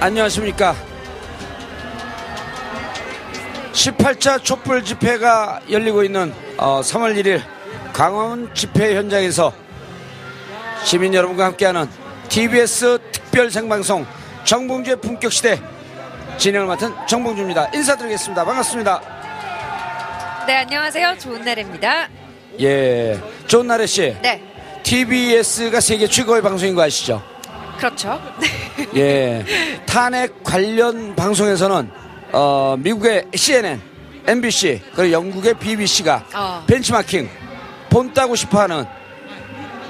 안녕하십니까 18차 촛불 집회가 열리고 있는 어, 3월 1일 강원 집회 현장에서 시민 여러분과 함께하는 TBS 특별 생방송 정봉주의 품격 시대 진행을 맡은 정봉주입니다 인사드리겠습니다 반갑습니다 네, 안녕하세요. 좋은 날입니다. 예 좋은 날에 씨 네, TBS가 세계 최고의 방송인 거 아시죠 그렇죠. 예. 탄핵 관련 방송에서는 어, 미국의 CNN, MBC 그리고 영국의 BBC가 어. 벤치마킹 본 따고 싶어하는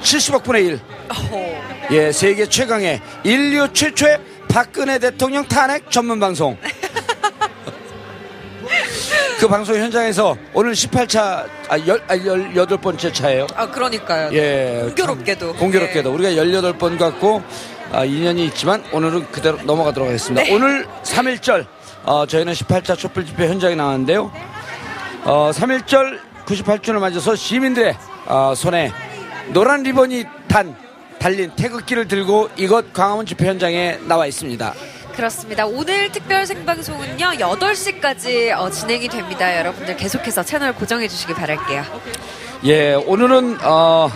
70억 분의 1. 어허. 예, 세계 최강의 인류 최초의 박근혜 대통령 탄핵 전문 방송. 그 방송 현장에서 오늘 18차 아, 열, 아, 18번째 차예요. 아, 그러니까요. 예. 공교롭게도. 공교롭게도 예. 우리가 18번 갖고 아, 인연이 있지만 오늘은 그대로 넘어가도록 하겠습니다. 네. 오늘 3.1절 어, 저희는 18차 촛불 집회 현장에 나왔는데요. 어, 3.1절 98주를 맞아서 시민들의 어, 손에 노란 리본이 단 달린 태극기를 들고 이곳 광화문 집회 현장에 나와 있습니다. 그렇습니다. 오늘 특별 생방송은요, 8시까지 어, 진행이 됩니다. 여러분들 계속해서 채널 고정해 주시기 바랄게요. 예, 오늘은 어,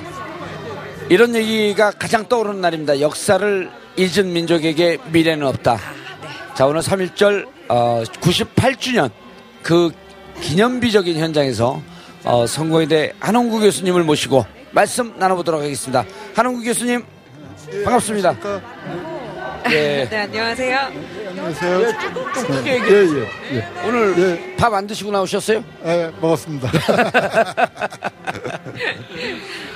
이런 얘기가 가장 떠오르는 날입니다. 역사를 잊은 민족에게 미래는 없다. 자, 오늘 3.1절 어, 98주년 그 기념비적인 현장에서 어, 선고의대 한홍구 교수님을 모시고 말씀 나눠보도록 하겠습니다. 한홍구 교수님 반갑습니다. 예. 네, 안녕하세요. 안녕하세요. 예, 좀, 좀 크게 예, 얘기해 예, 예. 오늘 예. 밥 안 드시고 나오셨어요? 예, 먹었습니다.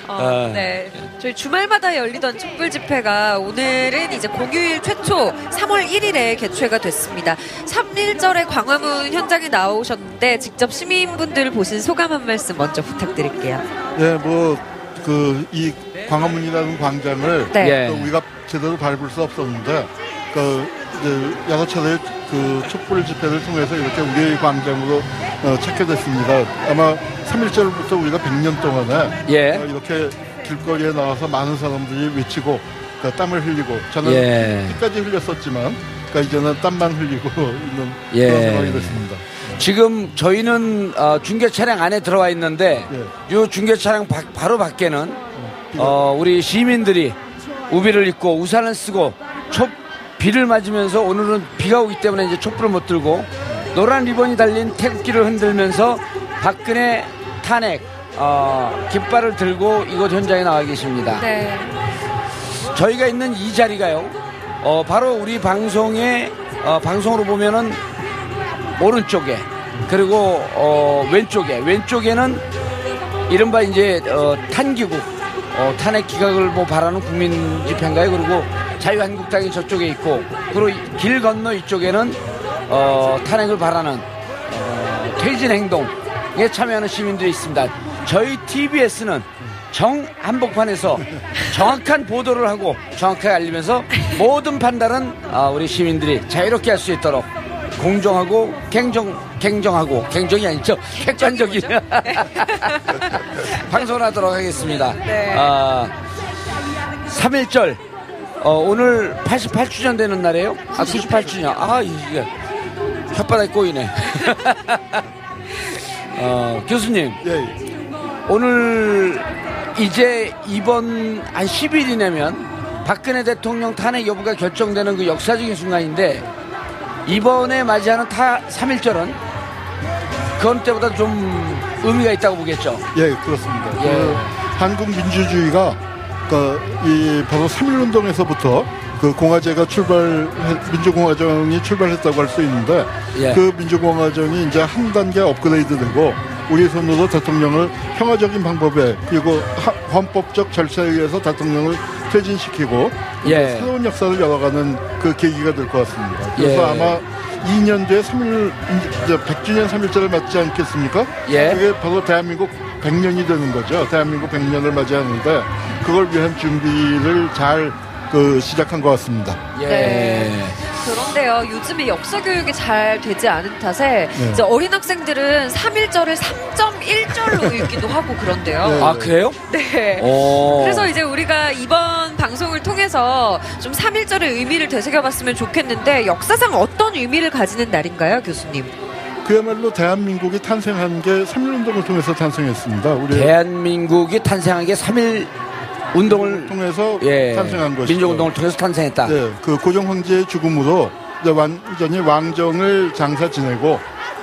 어, 아. 네. 저희 주말마다 열리던 촛불 집회가 오늘은 이제 공휴일 최초 3월 1일에 개최가 됐습니다. 3.1절의 광화문 현장에 나오셨는데 직접 시민분들 보신 소감 한 말씀 먼저 부탁드릴게요. 예, 뭐, 그, 이 광화문이라는 광장을 네. 예. 또 우리가 제대로 밟을 수 없었는데, 그, 이제 여러 차례 그 촛불 집회를 통해서 이렇게 우리의 광장으로 어, 찾게 됐습니다. 아마 3.1절부터 우리가 100년 동안에 예. 어, 이렇게 길거리에 나와서 많은 사람들이 외치고 그 땀을 흘리고 저는 예. 피까지 흘렸었지만 그러니까 이제는 땀만 흘리고 있는 예. 그런 상황이 됐습니다. 지금 저희는 어, 중계 차량 안에 들어와 있는데 예. 이 중계 차량 바, 바로 밖에는 비가 어, 우리 시민들이 우비를 입고 우산을 쓰고 촛 비를 맞으면서 오늘은 비가 오기 때문에 이제 촛불을 못 들고 노란 리본이 달린 태극기를 흔들면서 박근혜 탄핵 어, 깃발을 들고 이곳 현장에 나와 계십니다. 네. 저희가 있는 이 자리가요. 어, 바로 우리 방송의 어, 방송으로 보면은 오른쪽에 그리고 어, 왼쪽에 왼쪽에는 이른바 이제 어, 탄기국 어, 탄핵 기각을 뭐 바라는 국민 집회인가요? 그리고 자유한국당이 저쪽에 있고 그리고 이- 길 건너 이쪽에는 어, 탄핵을 바라는 어, 퇴진 행동에 참여하는 시민들이 있습니다. 저희 TBS는 정 한복판에서 정확한 보도를 하고 정확하게 알리면서 모든 판단은 아, 우리 시민들이 자유롭게 할 수 있도록 공정하고 갱정 갱정하고 갱정이 아니죠 객관적인 방송을 하도록 하겠습니다. 네. 아, 3.1절 어, 오늘 88주년 되는 날이에요? 아 98주년 아 이게 혓바닥이 꼬이네 어, 교수님, 예, 오늘 이제 이번 한 10일이내면 박근혜 대통령 탄핵 여부가 결정되는 그 역사적인 순간인데 이번에 맞이하는 타 3.1절은 그건 때보다 좀 의미가 있다고 보겠죠. 예, 그렇습니다. 예. 그 한국 민주주의가 그, 이 바로 3.1운동에서부터 그 공화제가 출발, 민주공화정이 출발했다고 할 수 있는데 예. 그 민주공화정이 이제 한 단계 업그레이드되고 우리 손으로 대통령을 평화적인 방법에 그리고 하- 헌법적 절차에 의해서 대통령을 퇴진시키고 예. 새로운 역사를 열어가는 그 계기가 될 것 같습니다. 그래서 예. 아마 2년 뒤에 3일, 이제 100주년 3일절을 맞지 않겠습니까? 예. 그게 바로 대한민국 100년이 되는 거죠. 대한민국 100년을 맞이하는데 그걸 위한 준비를 잘 그 시작한 것 같습니다. 예. 네. 그런데요, 요즘에 역사 교육이 잘 되지 않은 탓에 네. 이제 어린 학생들은 3일절을 3.1절로 읽기도 하고 그런데요. 네. 아, 그래요? 네. 오. 그래서 이제 우리가 이번 방송을 통해서 좀 3.1절의 의미를 되새겨봤으면 좋겠는데 역사상 어떤 의미를 가지는 날인가요, 교수님? 그야말로 대한민국이 탄생한 게 3.1운동을 통해서 탄생했습니다. 우리 대한민국이 탄생한 게 3일 운동을 통해서 예, 탄생한 것이죠. 민족운동을 통해서 탄생했다. 네, 그 고종 황제의 죽음으로 이제 완전히 왕정을 장사 지내고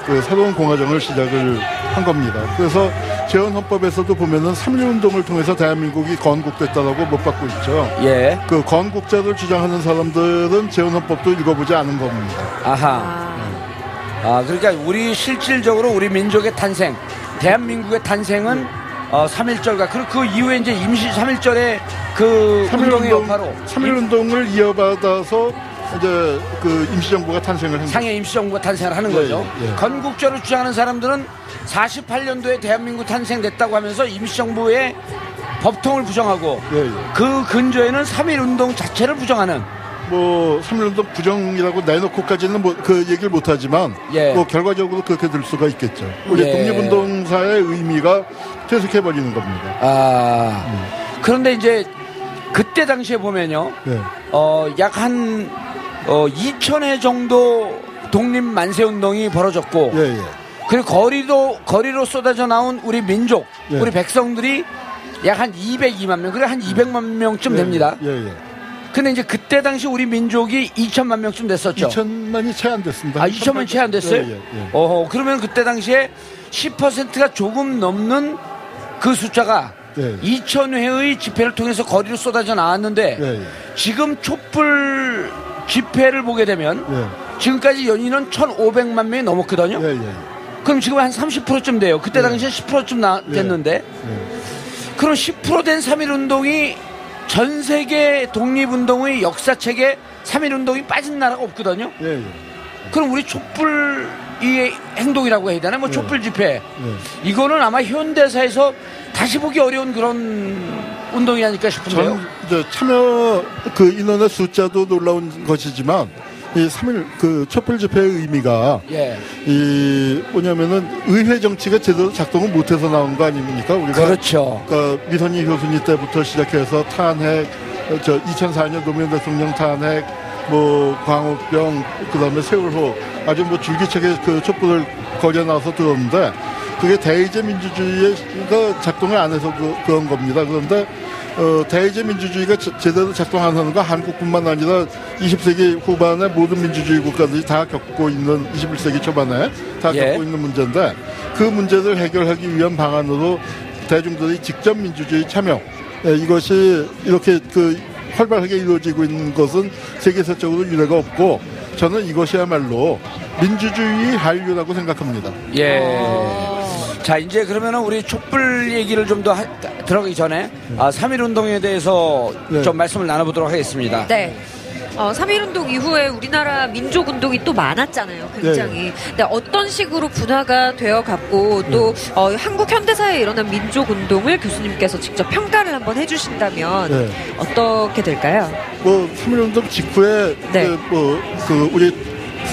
그 새로운 공화정을 시작을 한 겁니다. 그래서 재헌헌법에서도 보면은 3.1운동을 통해서 대한민국이 건국됐다라고 못 받고 있죠. 예. 그 건국자를 주장하는 사람들은 재헌헌법도 읽어보지 않은 겁니다. 아하. 아, 아, 그러니까 우리 실질적으로 우리 민족의 탄생, 대한민국의 탄생은 어, 3.1절과 그리고 그 이후에 이제 임시 3.1절의 그 운동의 여파로 3.1 운동을 이어받아서 이제 그 임시정부가 탄생을 한 상해 임시정부가 탄생을 하는 예, 거죠. 예, 예. 건국절을 주장하는 사람들은 48년도에 대한민국 탄생됐다고 하면서 임시정부의 법통을 부정하고 예, 예. 그 근저에는 3.1 운동 자체를 부정하는 뭐 3.1운동 부정이라고 내놓고까지는 뭐 그 얘기를 못하지만 예. 뭐 결과적으로 그렇게 될 수가 있겠죠. 우리 예. 독립운동사의 의미가 퇴색해버리는 겁니다. 아 그런데 이제 그때 당시에 보면요 네. 어 약 한 어, 2천회 정도 독립 만세 운동이 벌어졌고 예, 예. 그리고 거리도 거리로 쏟아져 나온 우리 민족 예. 우리 백성들이 약 한 202만 명 그래 한 200만 명쯤 됩니다. 예, 예. 근데 이제 그때 당시 우리 민족이 2천만 명쯤 됐었죠. 2천만이 채 안 됐습니다. 아 2천만 채 안 됐어요? 예, 예, 예. 어허 그러면 그때 당시에 10%가 조금 넘는 그 숫자가 예. 2,000회의 집회를 통해서 거리로 쏟아져 나왔는데 예, 예. 지금 촛불 집회를 보게 되면 예. 지금까지 연인은 1,500만 명이 넘었거든요. 예, 예. 그럼 지금 한 30%쯤 돼요. 그때 예. 당시에 10%쯤 나, 예. 됐는데 예. 그럼 10%된 3.1운동이 전 세계 독립운동의 역사책에 3.1운동이 빠진 나라가 없거든요. 그럼 우리 촛불 이 행동이라고 해야 되나? 뭐 예. 촛불 집회 예. 이거는 아마 현대사에서 다시 보기 어려운 그런 운동이 아닐까 싶은데요. 참여 그 인원의 숫자도 놀라운 것이지만 이 3일 그 촛불 집회의 의미가 예, 이 뭐냐면은 의회 정치가 제대로 작동을 못해서 나온 거 아닙니까? 우리가 그렇죠. 그 미선희 교수님 때부터 시작해서 탄핵, 어, 저 2004년 노무현 대통령 탄핵, 뭐 광우병, 그다음에 세월호 아주 뭐 줄기차게 그 촛불을 거려 나와서 들었는데 그게 대의제 민주주의가 작동을 안 해서 그, 그런 겁니다. 그런데 어, 대의제 민주주의가 제- 제대로 작동 안 하는 건 한국뿐만 아니라 20세기 후반에 모든 민주주의 국가들이 다 겪고 있는 21세기 초반에 다 예. 겪고 있는 문제인데 그 문제를 해결하기 위한 방안으로 대중들이 직접 민주주의 참여 예, 이것이 이렇게 그 활발하게 이루어지고 있는 것은 세계사적으로 유례가 없고 저는 이것이야말로 민주주의 한류라고 생각합니다. 예. 자, 이제 그러면은 우리 촛불 얘기를 좀 더 들어가기 전에 아, 3.1 운동에 대해서 네. 좀 말씀을 나눠보도록 하겠습니다. 네. 어, 3.1 운동 이후에 우리나라 민족 운동이 또 많았잖아요, 굉장히. 근데 어떤 식으로 분화가 되어 갔고, 또, 어, 한국 현대사에 일어난 민족 운동을 교수님께서 직접 평가를 한번 해주신다면, 네. 어떻게 될까요? 뭐 3.1 운동 직후에 네. 그, 뭐, 그 우리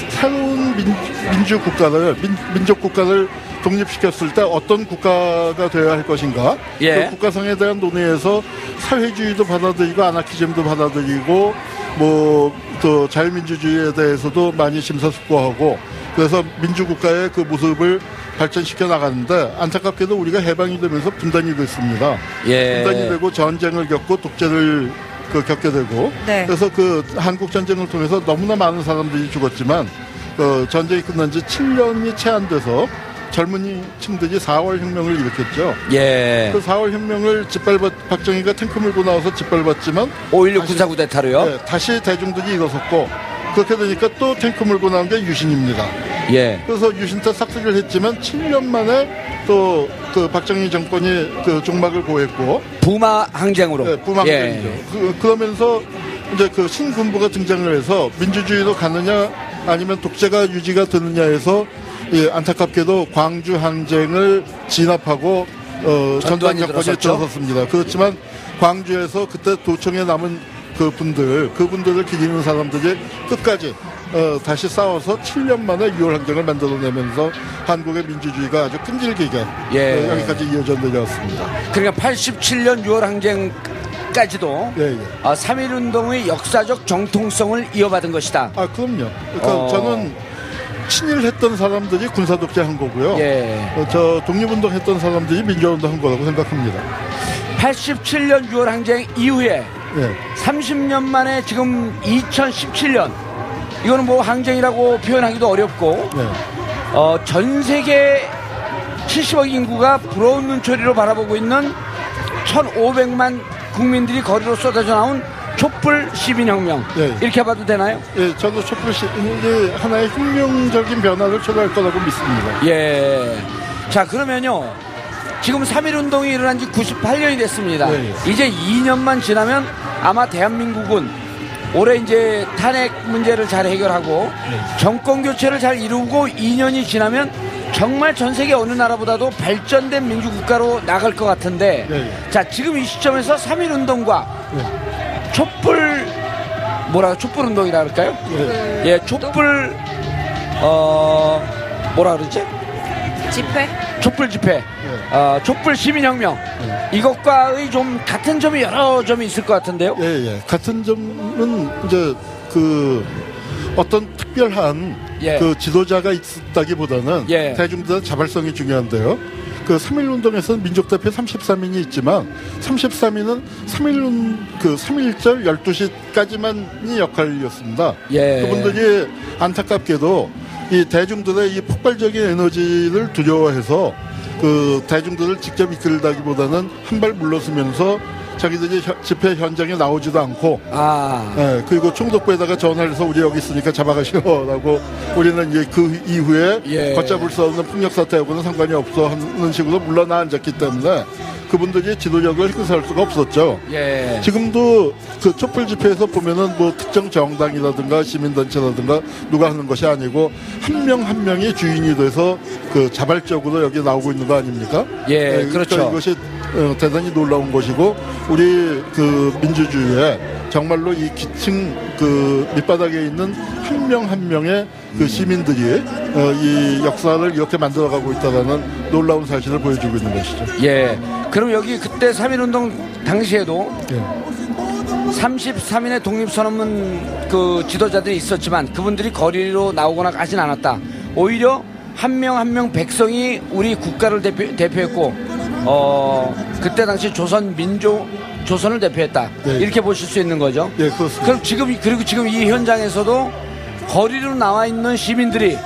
새로운 민, 민주 국가를 민, 민족 국가를 독립시켰을 때 어떤 국가가 되어야 할 것인가 예. 그 국가성에 대한 논의에서 사회주의도 받아들이고 아나키즘도 받아들이고 뭐 또 자유민주주의에 대해서도 많이 심사숙고하고 그래서 민주국가의 그 모습을 발전시켜 나가는데 안타깝게도 우리가 해방이 되면서 분단이 됐습니다. 예. 분단이 되고 전쟁을 겪고 독재를 그 겪게 되고 네. 그래서 그 한국 전쟁을 통해서 너무나 많은 사람들이 죽었지만 그 전쟁이 끝난 지 7년이 채 안 돼서 젊은이 층들이 4월 혁명을 일으켰죠. 예. 그 4월 혁명을 짓밟았 박정희가 탱크 밀고 나와서 짓밟았지만 5.16 군사 구 대타로요. 네, 다시 대중들이 일어섰고 그렇게 되니까 또 탱크 몰고 나온 게 유신입니다. 예. 그래서 유신 때 삭제를 했지만 7년 만에 또 그 박정희 정권이 그 종막을 고했고 부마 항쟁으로. 네, 부망전이죠. 예. 그, 그러면서 이제 그 신군부가 등장을 해서 민주주의로 가느냐 아니면 독재가 유지가 되느냐에서 예, 안타깝게도 광주 항쟁을 진압하고 어, 전두환 정권이. 들어섰습니다. 그렇지만 광주에서 그때 도청에 남은 그 분들, 그분들을 기리는 사람들이 끝까지 어, 다시 싸워서 7년 만에 6월 항쟁을 만들어내면서 한국의 민주주의가 아주 끈질기게 예. 어, 여기까지 이어져 내려왔습니다. 그러니까 87년 6월 항쟁까지도 예, 예. 아, 3.1 운동의 역사적 정통성을 이어받은 것이다. 아, 그럼요. 그러니까 어. 저는 친일했던 사람들이 군사 독재 한 거고요. 예. 어, 저 독립운동 했던 사람들이 민주화운동 한 거라고 생각합니다. 87년 6월 항쟁 이후에 예. 30년 만에 지금 2017년 이거는 뭐 항쟁이라고 표현하기도 어렵고 네. 어, 전 세계 70억 인구가 부러운 눈초리로 바라보고 있는 1,500만 국민들이 거리로 쏟아져 나온 촛불 시민혁명 네. 이렇게 봐도 되나요? 예, 저도 촛불 시 이게 하나의 혁명적인 변화를 초래할 거라고 믿습니다. 예. 자, 그러면요. 지금 3.1 운동이 일어난 지 98년이 됐습니다. 네, 이제 2년만 지나면 아마 대한민국은 올해 이제 탄핵 문제를 잘 해결하고 네. 정권 교체를 잘 이루고 2년이 지나면 정말 전 세계 어느 나라보다도 발전된 민주국가로 나갈 것 같은데 네. 자, 지금 이 시점에서 3.1 운동과 네. 촛불 뭐라 촛불 운동이라 할까요? 예. 예, 촛불 어 뭐라 그러지? 집회? 촛불 집회, 네. 어, 촛불 시민혁명 이것과의 좀 같은 점이 여러 점이 있을 것 같은데요. 예, 예. 같은 점은 이제 그 어떤 특별한 예. 그 지도자가 있다기보다는 예. 대중들의 자발성이 중요한데요. 그 3.1운동에서는 민족대표 33인이 있지만 33인은 3.1운 그 3.1절 12시까지만이 역할이었습니다. 예. 그분들이 안타깝게도 이 대중들의 이 폭발적인 에너지를 두려워해서 그 대중들을 직접 이끌다기보다는 한 발 물러서면서 자기들이 현- 집회 현장에 나오지도 않고 아, 예, 그리고 총독부에다가 전화를 해서 우리 여기 있으니까 잡아가시오라고 우리는 이제 그 이후에 예. 걷잡을 수 없는 폭력 사태하고는 상관이 없어 하는 식으로 물러나 앉았기 때문에 그분들이 지도력을 행사할 수가 없었죠. 예. 지금도 그 촛불 집회에서 보면은 뭐 특정 정당이라든가 시민단체라든가 누가 하는 것이 아니고 한 명한 명이 주인이 돼서 그 자발적으로 여기 나오고 있는 거 아닙니까? 예, 그러니까 그렇죠. 이것이 어, 대단히 놀라운 것이고 우리 그 민주주의에 정말로 이 기층 그 밑바닥에 있는 한 명한 명의 그 시민들이 어, 이 역사를 이렇게 만들어가고 있다는 놀라운 사실을 보여주고 있는 것이죠. 예. 그럼 여기 그때 3.1운동 당시에도 예. 33인의 독립선언문 그 지도자들이 있었지만 그분들이 거리로 나오거나 가진 않았다. 오히려 한 명 한명 백성이 우리 국가를 대표, 대표했고, 어, 그때 당시 조선 민족, 조선을 대표했다. 네. 이렇게 보실 수 있는 거죠. 예, 그렇습니다. 그럼 지금, 그리고 지금 이 현장에서도 거리로 나와 있는 시민들이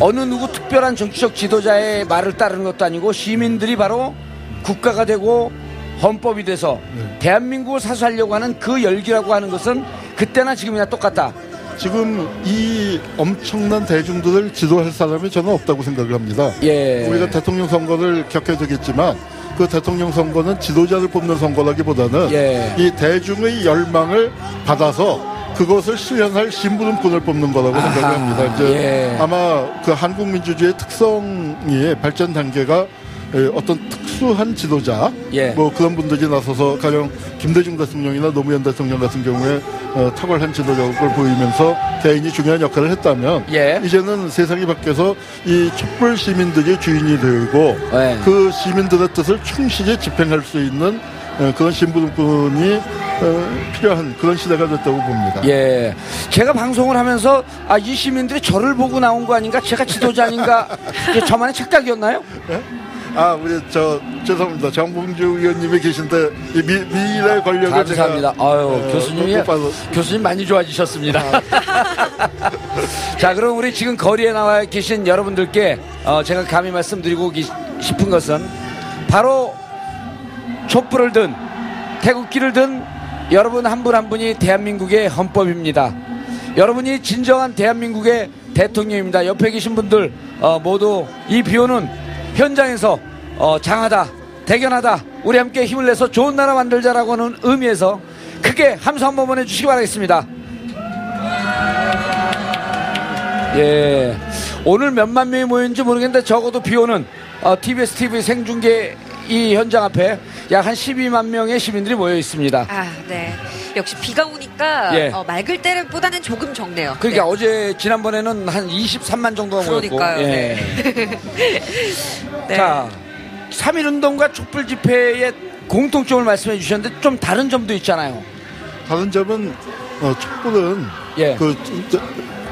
어느 누구 특별한 정치적 지도자의 말을 따르는 것도 아니고 시민들이 바로 국가가 되고 헌법이 돼서 네. 대한민국을 사수하려고 하는 그 열기라고 하는 것은 그때나 지금이나 똑같다. 지금 이 엄청난 대중들을 지도할 사람이 저는 없다고 생각을 합니다. 예. 우리가 대통령 선거를 겪게 되겠지만 그 대통령 선거는 지도자를 뽑는 선거라기보다는 예. 이 대중의 열망을 받아서 그것을 실현할 신부름꾼을 뽑는 거라고 아하, 생각을 합니다. 이제 예. 아마 그 한국 민주주의의 특성이 발전 단계가 에, 어떤 특수한 지도자, 예. 뭐 그런 분들이 나서서 가령 김대중 대통령이나 노무현 대통령 같은 경우에 어, 탁월한 지도력을 보이면서 개인이 중요한 역할을 했다면 예. 이제는 세상이 바뀌어서 이 촛불 시민들이 주인이 되고 예. 그 시민들의 뜻을 충실히 집행할 수 있는 어, 그런 신부름꾼이 어, 필요한 그런 시대가 됐다고 봅니다. 예. 제가 방송을 하면서 아, 이 시민들이 저를 보고 나온 거 아닌가? 제가 지도자 아닌가? 저만의 착각이었나요? 아, 우리 저 죄송합니다. 정봉주 의원님이 계신데 이 미, 미래 권력을 감사합니다. 제가 아유, 어, 교수님이 교수님 많이 좋아지셨습니다. 자, 그럼 우리 지금 거리에 나와 계신 여러분들께 어, 제가 감히 말씀드리고 기- 싶은 것은 바로 촛불을 든 태극기를 든 여러분 한 분한 분이 대한민국의 헌법입니다. 여러분이 진정한 대한민국의 대통령입니다. 옆에 계신 분들 어, 모두 이 비오는 현장에서 어, 장하다, 대견하다, 우리 함께 힘을 내서 좋은 나라 만들자라고 하는 의미에서 크게 함성 한번 보내주시기 바라겠습니다. 예. 오늘 몇만 명이 모였는지 모르겠는데 적어도 비 오는 어, TBS TV 생중계 이 현장 앞에 약 한 12만 명의 시민들이 모여 있습니다. 아, 네. 역시 비가 오니 까 예. 어, 맑을 때보다는 조금 적네요. 그러니까 네. 어제 지난번에는 한 23만 정도가 모였고. 그러니까요. 예. 네. 네. 자, 3.1 운동과 촛불 집회의 공통점을 말씀해 주셨는데 좀 다른 점도 있잖아요. 다른 점은 어, 촛불은 예. 그 저,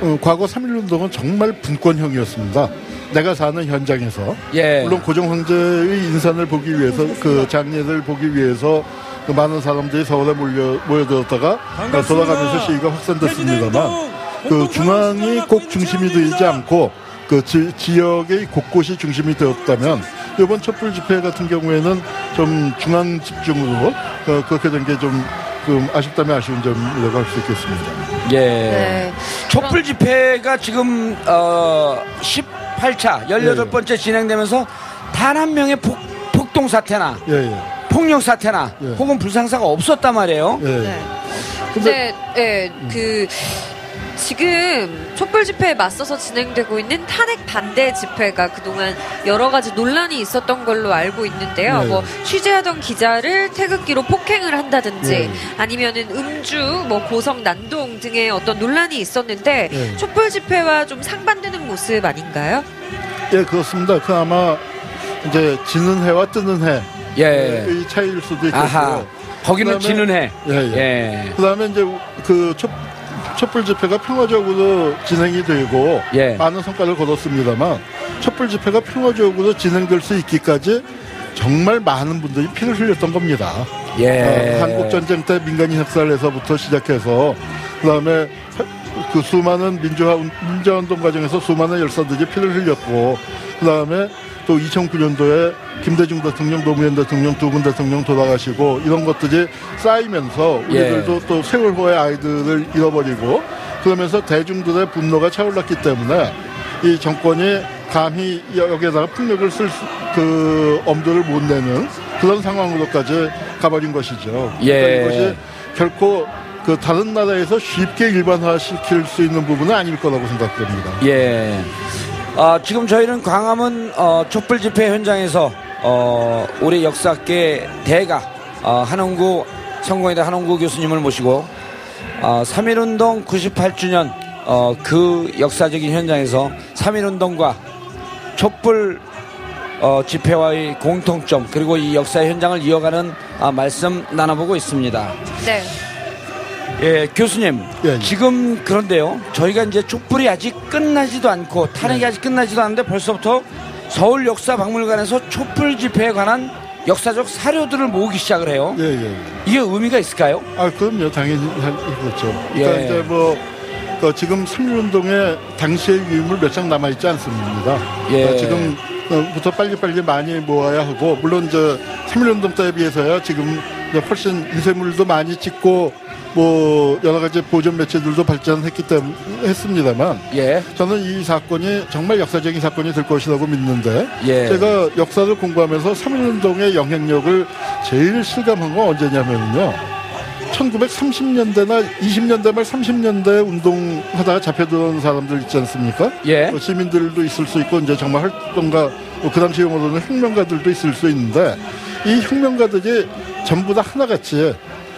어, 과거 3.1 운동은 정말 분권형이었습니다. 내가 사는 현장에서 예. 물론 고종 황제의 인산을 보기 위해서 그 장례를 보기 위해서 그 많은 사람들이 서울에 몰려 모여들었다가 어, 돌아가면서 시위가 확산됐습니다만 그 중앙이 꼭 중심이 되지 않고 그 지, 지역의 곳곳이 중심이 되었다면 이번 촛불 집회 같은 경우에는 좀 중앙 집중으로 어, 그렇게 된 게 좀 좀 아쉽다면 아쉬운 점이라고 할 수 있겠습니다. 예. 네. 촛불 집회가 지금 어 18차 18번째 진행되면서 단 한 명의 폭, 폭동 사태나 예, 예. 폭력 사태나 예. 혹은 불상사가 없었단 말이에요. 예. 네. 근데 예, 그 지금 촛불 집회에 맞서서 진행되고 있는 탄핵 반대 집회가 그동안 여러 가지 논란이 있었던 걸로 알고 있는데요. 네. 뭐 취재하던 기자를 태극기로 폭행을 한다든지 네. 아니면은 음주, 뭐 고성 난동 등의 어떤 논란이 있었는데 네. 촛불 집회와 좀 상반되는 모습 아닌가요? 예, 그렇습니다. 그 아마 이제 지는 해와 뜨는 해 의 예. 차이일 수도 있겠고요. 아하. 거기는 지는 해. 예, 예. 예. 그다음에 이제 그 촛, 촛불 집회가 평화적으로 진행이 되고 예. 많은 성과를 거뒀습니다만 촛불 집회가 평화적으로 진행될 수 있기까지 정말 많은 분들이 피를 흘렸던 겁니다. 예. 어, 한국 전쟁 때 민간인 학살에서부터 시작해서 그다음에 그 수많은 민주화 운- 민주화 운동 과정에서 수많은 열사들이 피를 흘렸고 그다음에 또 2009년도에 김대중 대통령, 노무현 대통령 두 분 대통령 돌아가시고 이런 것들이 쌓이면서 우리들도 예. 또 세월호의 아이들을 잃어버리고 그러면서 대중들의 분노가 차올랐기 때문에 이 정권이 감히 여기에다가 폭력을 쓸 그 엄두를 못 내는 그런 상황으로까지 가버린 것이죠. 예. 그러니까 이것이 결코 그 다른 나라에서 쉽게 일반화시킬 수 있는 부분은 아닐 거라고 생각됩니다. 예. 아, 지금 저희는 광화문 어, 촛불 집회 현장에서 어, 우리 역사계 대가 어, 한홍구 성공회대 한홍구 교수님을 모시고 어, 3.1운동 98주년 어, 그 역사적인 현장에서 3.1운동과 촛불 어, 집회와의 공통점 그리고 이 역사 현장을 이어가는 아, 말씀 나눠보고 있습니다. 네. 예, 교수님. 예, 예. 지금 그런데요. 저희가 이제 촛불이 아직 끝나지도 않고 탄핵이 네. 아직 끝나지도 않는데 벌써부터 서울 역사 박물관에서 촛불 집회에 관한 역사적 사료들을 모으기 시작을 해요. 예, 예. 이게 의미가 있을까요? 아, 그럼요. 당연히 할- 그렇죠. 그러니까 예. 이제 뭐, 그 지금 3.1운동에 당시의 유물 몇 장 남아 있지 않습니다. 예. 그러니까 지금 부터 빨리빨리 많이 모아야 하고, 물론 이제 3.1운동 때에 비해서야 지금 훨씬 인쇄물도 많이 찍고, 뭐, 여러 가지 보존 매체들도 발전했기 때문에 했습니다만, 예. 저는 이 사건이 정말 역사적인 사건이 될 것이라고 믿는데, 예. 제가 역사를 공부하면서 3.1운동의 영향력을 제일 실감한 건 언제냐면요. 1930년대나 20년대 말 30년대 운동하다가 잡혀들어온 사람들 있지 않습니까? 예. 뭐 시민들도 있을 수 있고 이제 정말 활동가 뭐그 당시 용어로는 혁명가들도 있을 수 있는데 이 혁명가들이 전부 다 하나같이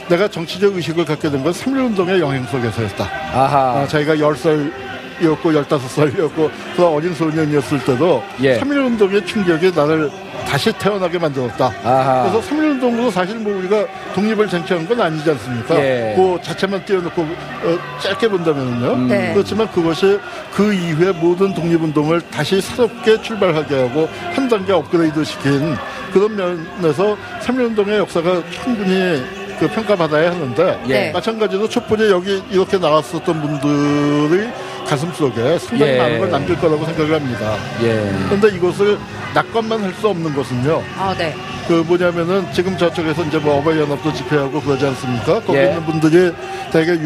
내가 정치적 의식을 갖게 된 건 3.1운동의 영향 속에서였다. 아하. 아, 자기가 10살 이었고 15살이었고 그 어린 소년이었을 때도 예. 3.1운동의 충격이 나를 다시 태어나게 만들었다. 아하. 그래서 3.1운동도 사실 뭐 우리가 독립을 쟁취한 건 아니지 않습니까? 예. 그 자체만 띄워놓고 어, 짧게 본다면요. 네. 그렇지만 그것이 그 이후에 모든 독립운동을 다시 새롭게 출발하게 하고 한 단계 업그레이드 시킨 그런 면에서 3.1운동의 역사가 충분히 그 평가받아야 하는데 네. 마찬가지로 촛불이 여기 이렇게 나왔었던 분들의 가슴 속에 상당히 예. 많은 걸 남길 거라고 생각을 합니다. 예. 그런데 이것을 낙관만 할 수 없는 것은요. 아, 네. 그 뭐냐면은 지금 저쪽에서 이제 뭐 어버이 연합도 집회하고 그러지 않습니까? 거기 예. 있는 분들이 대개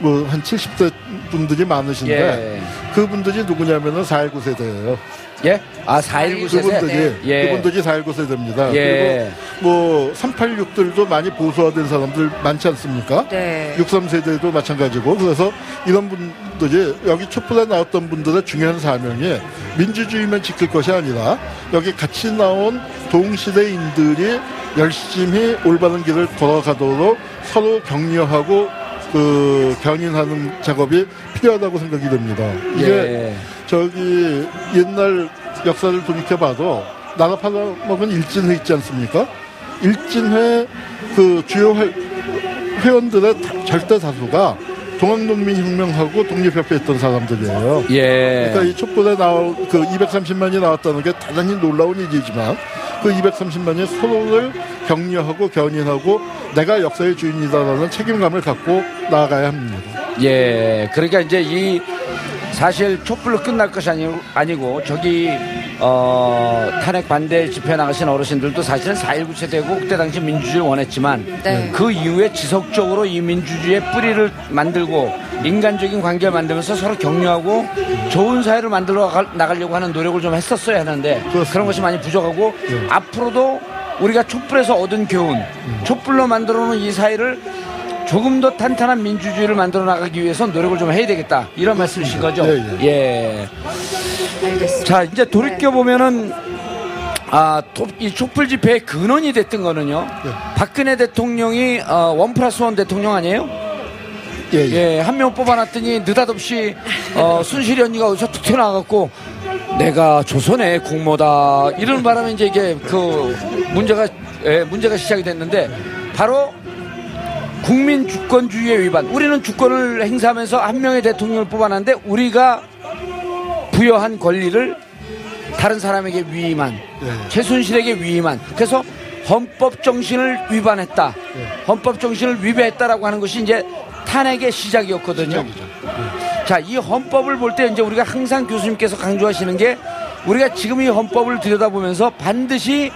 뭐한 70대 분들이 많으신데 예. 그분들이 누구냐면은 419 세대예요. 예? 아, 419 세대? 그분들이 예. 그분들이 419 세대입니다. 예. 그리고 뭐 386들도 많이 보수화된 사람들 많지 않습니까? 네. 63 세대도 마찬가지고 그래서 이런 분들이 여기 촛불에 나왔던 분들의 중요한 사명이 민주주의만 지킬 것이 아니라 여기 같이 나온 동시대인들이 열심히 올바른 길을 걸어가도록 서로 격려하고 그 견인하는 작업이 필요하다고 생각이 됩니다. 이게 예. 저기 옛날 역사를 돌이켜봐도 나라 팔아먹은 일진회 있지 않습니까? 일진회 그 주요 회, 회원들의 다- 절대 다수가 동학농민혁명하고 독립협회 했던 사람들이에요. 예. 그러니까 이 촛불에 나올 그 230만이 나왔다는 게 대단히 놀라운 일이지만 그 230만이 서로를 격려하고 견인하고 내가 역사의 주인이다라는 책임감을 갖고 나아가야 합니다. 예. 그러니까 이제 이 사실 촛불로 끝날 것이 아니, 아니고 저기 어, 탄핵 반대 집회 나가신 어르신들도 사실은 4.19 세대고 그때 당시 민주주의를 원했지만 네. 그 이후에 지속적으로 이 민주주의의 뿌리를 만들고 인간적인 관계를 만들면서 서로 격려하고 좋은 사회를 만들어 가- 나가려고 하는 노력을 좀 했었어야 하는데 그렇습니다. 그런 것이 많이 부족하고 네. 앞으로도 우리가 촛불에서 얻은 교훈 음. 촛불로 만들어 놓은 이 사회를 조금 더 탄탄한 민주주의를 만들어 나가기 위해서 노력을 좀 해야 되겠다 이런 말씀이신 거죠 예, 예. 알겠습니다. 자 이제 돌이켜 보면은 아, 톱- 이 촛불 집회의 근원이 됐던 거는요. 네. 박근혜 대통령이 어, 원 플러스 원 대통령 아니에요? 예, 예. 예, 한 명 뽑아놨더니 느닷없이 어, 순실이 언니가 어디서 툭 튀어나와갖고 내가 조선의 국모다 이런 바람에 이제 이게 그 문제가 예, 문제가 시작이 됐는데 바로 국민 주권주의의 위반. 우리는 주권을 행사하면서 한 명의 대통령을 뽑아놨는데 우리가 부여한 권리를 다른 사람에게 위임한 예. 최순실에게 위임한 그래서 헌법 정신을 위반했다. 헌법 정신을 위배했다라고 하는 것이 이제 탄핵의 시작이었거든요. 시작이죠. 자, 이 헌법을 볼 때 이제 우리가 항상 교수님께서 강조하시는 게 우리가 지금 이 헌법을 들여다보면서 반드시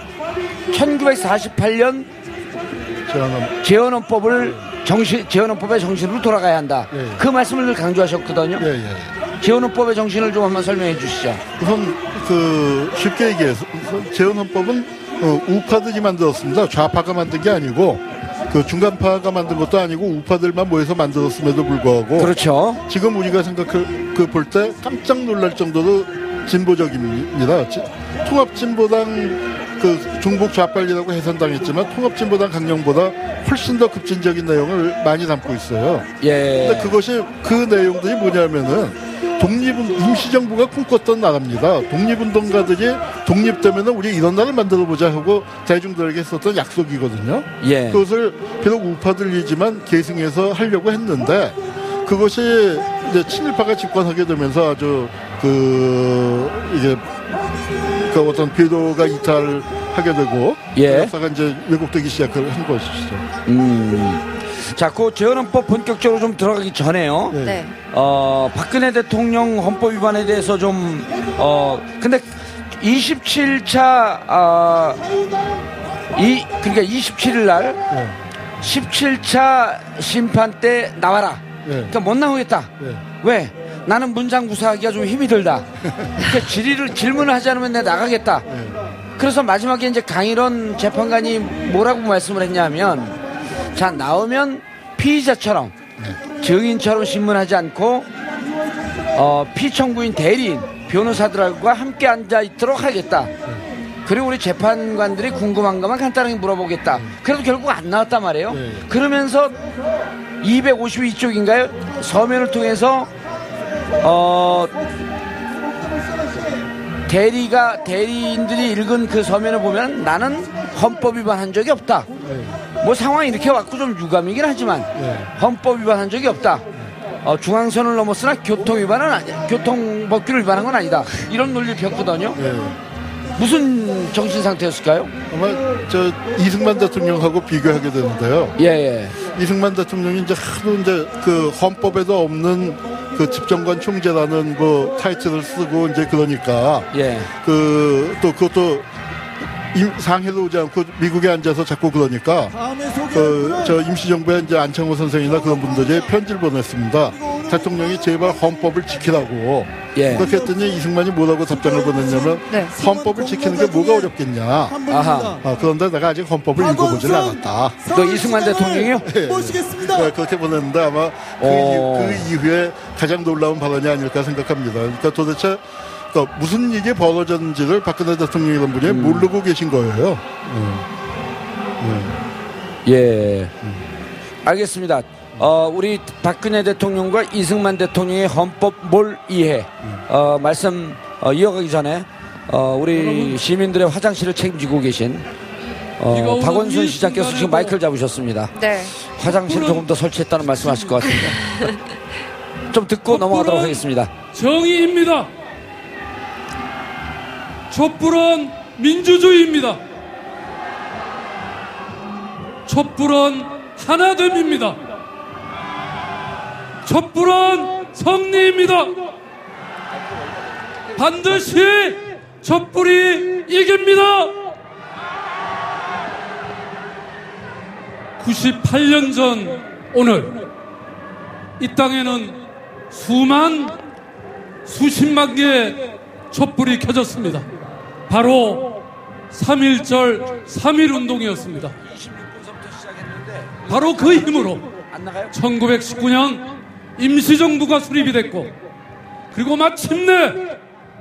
1948년 제안은 재헌헌법을 정신 재헌헌법의 정신으로 돌아가야 한다. 예. 그 말씀을 늘 강조하셨거든요. 예, 예. 재헌헌법의 정신을 좀 한번 설명해 주시죠. 우선 그 쉽게 얘기해서 재헌헌법은 어, 우파들이 만들었습니다. 좌파가 만든 게 아니고 그 중간파가 만든 것도 아니고 우파들만 모여서 만들었음에도 불구하고 그렇죠. 지금 우리가 생각할 그볼 때 깜짝 놀랄 정도로 진보적입니다. 지- 통합진보당 그 중복 좌빨리라고 해산당했지만 통합진보당 강령보다 훨씬 더 급진적인 내용을 많이 담고 있어요. 예. 근데 그것이 그 내용들이 뭐냐면은 독립은 임시정부가 꿈꿨던 나라입니다. 독립운동가들이 독립되면은 우리 이런 나라를 만들어 보자 하고 대중들에게 했었던 약속이거든요. 예. 그것을 비록 우파들이지만 계승해서 하려고 했는데 그것이 이제 친일파가 집권하게 되면서 아주 그 이게 그 어떤 궤도가 이탈하게 되고 예. 역사가 이제 왜곡되기 시작을 한 것이죠. 음. 자, 그 재헌헌법 본격적으로 좀 들어가기 전에요. 네. 네. 어, 박근혜 대통령 헌법 위반에 대해서 좀, 어, 근데 27차, 아, 이, 그러니까 27일 날 네. 17차 심판 때 나와라. 네. 그러니까 못 나오겠다. 네. 왜? 나는 문장 구사하기가 좀 힘이 들다. 그러니까 질의를, 질문을 하지 않으면 내가 나가겠다. 네. 그래서 마지막에 이제 강일원 재판관이 뭐라고 말씀을 했냐면, 자, 나오면 피의자처럼, 증인처럼 신문하지 않고, 어, 피청구인 대리인, 변호사들과 함께 앉아 있도록 하겠다. 그리고 우리 재판관들이 궁금한 것만 간단하게 물어보겠다. 그래도 결국 안 나왔단 말이에요. 네. 그러면서 252쪽인가요? 서면을 통해서 어 대리가 대리인들이 읽은 그 서면을 보면 나는 헌법 위반한 적이 없다. 뭐 상황이 이렇게 왔고 좀 유감이긴 하지만 예. 헌법 위반한 적이 없다. 어, 중앙선을 넘었으나 교통 위반은 아니, 교통 법규를 위반한 건 아니다. 이런 논리를 폈거든요. 예. 무슨 정신 상태였을까요? 아마 저 이승만 대통령하고 비교하게 되는데요. 예, 예. 이승만 대통령이 이제 하도 이제 그 헌법에도 없는 그 집정관 총재라는 그 타이틀을 쓰고 이제 그러니까 예. 그 또 그것도 임- 상해도 오지 않고 미국에 앉아서 자꾸 그러니까 그 저 임시정부에 이제 안창호 선생이나 그런 분들이 편지를 보냈습니다. 대통령이 제발 헌법을 지키라고. 예. 그렇게 했더니 이승만이 뭐라고 답장을 보냈냐면 네. 헌법을 지키는 게 뭐가 어렵겠냐. 아하. 아, 그런데 내가 아직 헌법을 읽어보질 않았다. 너 이승만 대통령이요? 모시겠습니다. 네, 그렇게 보냈는데 아마 그, 어. 이후, 그 이후에 가장 놀라운 발언이 아닐까 생각합니다. 그러니까 도대체 그러니까 무슨 일이 벌어졌는지를 박근혜 대통령이라는 분이 음. 모르고 계신 거예요. 예. 알겠습니다. 어, 우리 박근혜 대통령과 이승만 대통령의 헌법 몰 이해 어, 말씀 어, 이어가기 전에 어, 우리 시민들의 화장실을 책임지고 계신 어, 박원순 시장께서 지금 마이크를 잡으셨습니다. 네. 화장실 조금 더 설치했다는 말씀하실 것 같습니다. 좀 듣고 넘어가도록 하겠습니다. 정의입니다. 촛불은 민주주의입니다. 촛불은 하나됨입니다. 촛불은 성리입니다. 반드시 촛불이 이깁니다. 98년 전 오늘 이 땅에는 수만 수십만 개의 촛불이 켜졌습니다. 바로 3.1절 3.1 운동이었습니다. 바로 그 힘으로 안 나가요? 1919년 임시정부가 수립이 됐고 그리고 마침내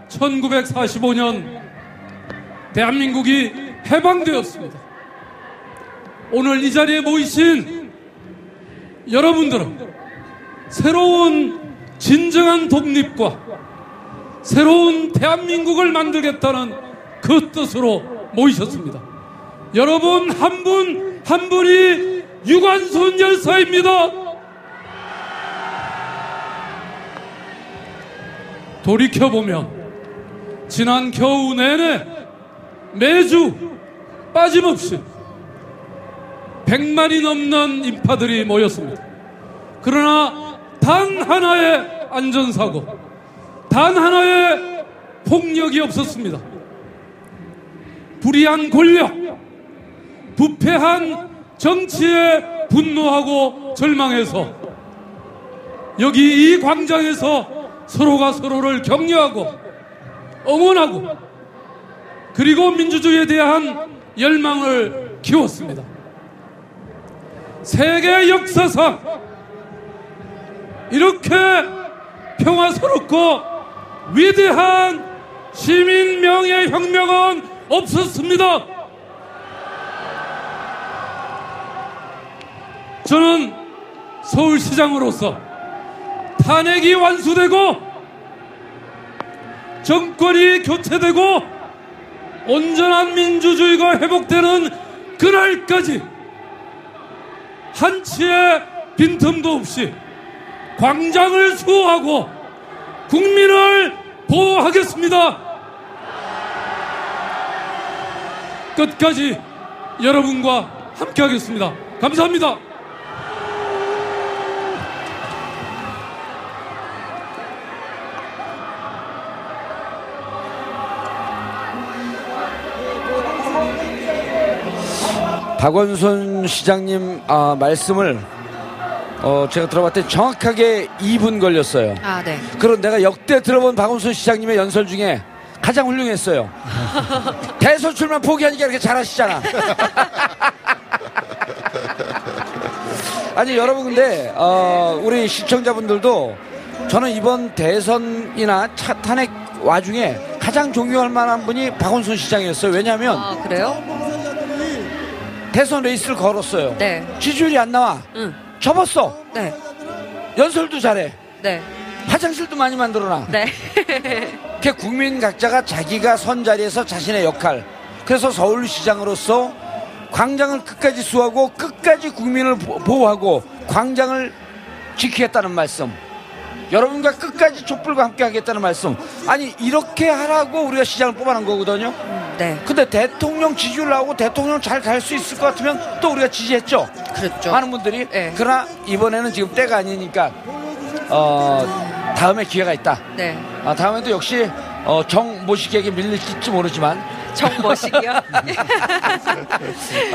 1945년 대한민국이 해방되었습니다. 오늘 이 자리에 모이신 여러분들은 새로운 진정한 독립과 새로운 대한민국을 만들겠다는 그 뜻으로 모이셨습니다. 여러분 한분한 분이 유관순 열사입니다. 돌이켜보면 지난 겨우 내내 매주 빠짐없이 100만이 넘는 인파들이 모였습니다. 그러나 단 하나의 안전사고, 단 하나의 폭력이 없었습니다. 불의한 권력, 부패한 정치에 분노하고 절망해서 여기 이 광장에서 서로가 서로를 격려하고 응원하고 그리고 민주주의에 대한 열망을 키웠습니다. 세계 역사상 이렇게 평화스럽고 위대한 시민 명예 혁명은 없었습니다. 저는 서울시장으로서 탄핵이 완수되고 정권이 교체되고 온전한 민주주의가 회복되는 그날까지 한치의 빈틈도 없이 광장을 수호하고 국민을 보호하겠습니다. 끝까지 여러분과 함께하겠습니다. 감사합니다. 박원순 시장님 아, 말씀을 어, 제가 들어봤더니 정확하게 2분 걸렸어요. 아, 네. 그런 내가 역대 들어본 박원순 시장님의 연설 중에 가장 훌륭했어요. 대선출마 포기하니까 이렇게 잘하시잖아. 아니 여러분 근데 어, 우리 시청자분들도 저는 이번 대선이나 차, 탄핵 와중에 가장 존경할 만한 분이 박원순 시장이었어요. 왜냐하면 아, 그래요? 대선 레이스를 걸었어요. 네. 지지율이 안 나와. 응. 접었어. 네. 연설도 잘해. 네. 화장실도 많이 만들어놔. 네. 그 국민 각자가 자기가 선 자리에서 자신의 역할. 그래서 서울시장으로서 광장을 끝까지 수하고 끝까지 국민을 보- 보호하고 광장을 지키겠다는 말씀. 여러분과 끝까지 촛불과 함께 하겠다는 말씀. 아니 이렇게 하라고 우리가 시장을 뽑아낸 거거든요. 네. 근데 대통령 지지율 나오고 대통령 잘 갈 수 있을 것 같으면 또 우리가 지지했죠. 그렇죠. 많은 분들이. 네. 그러나 이번에는 지금 때가 아니니까 어, 다음에 기회가 있다. 네. 아, 다음에도 역시 어, 정모식에게 밀릴지 모르지만 정머식이요?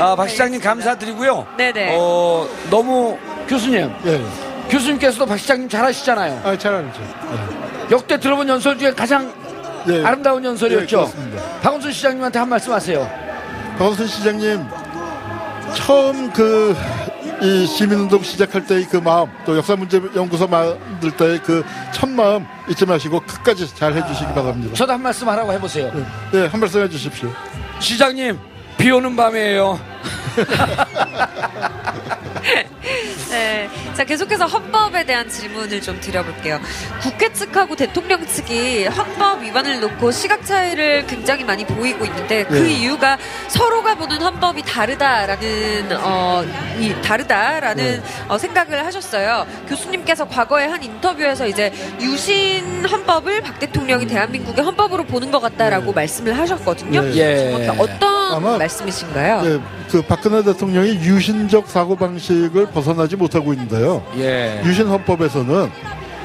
아, 박 시장님 감사드리고요. 네네. 어, 너무 교수님, 예. 교수님께서도 박 시장님 잘하시잖아요. 아, 잘 알죠. 역대 들어본 연설 중에 가장 예. 예. 아름다운 연설이었죠. 예. 박원순 시장님한테 한 말씀 하세요. 박원순 시장님 처음 그 이 시민운동 시작할 때의 그 마음 또 역사문제연구소 만들 때의 그 첫 마음 잊지 마시고 끝까지 잘 해주시기 바랍니다. 저도 한 말씀 하라고 해보세요. 네, 한 말씀 해주십시오. 시장님, 비 오는 밤이에요. 네. 자, 계속해서 헌법에 대한 질문을 좀 드려볼게요. 국회 측하고 대통령 측이 헌법 위반을 놓고 시각 차이를 굉장히 많이 보이고 있는데 그 네. 이유가 서로가 보는 헌법이 다르다라는, 어, 이, 다르다라는 어, 생각을 하셨어요. 교수님께서 과거에 한 인터뷰에서 이제 유신 헌법을 박 대통령이 대한민국의 헌법으로 보는 것 같다라고 말씀을 하셨거든요. 네. 예. 어떤 아마- 말씀이신가요? 예, 그 박근혜 대통령이 유신적 사고 방식을 벗어나지 못하고 있는데요. 예. 유신 헌법에서는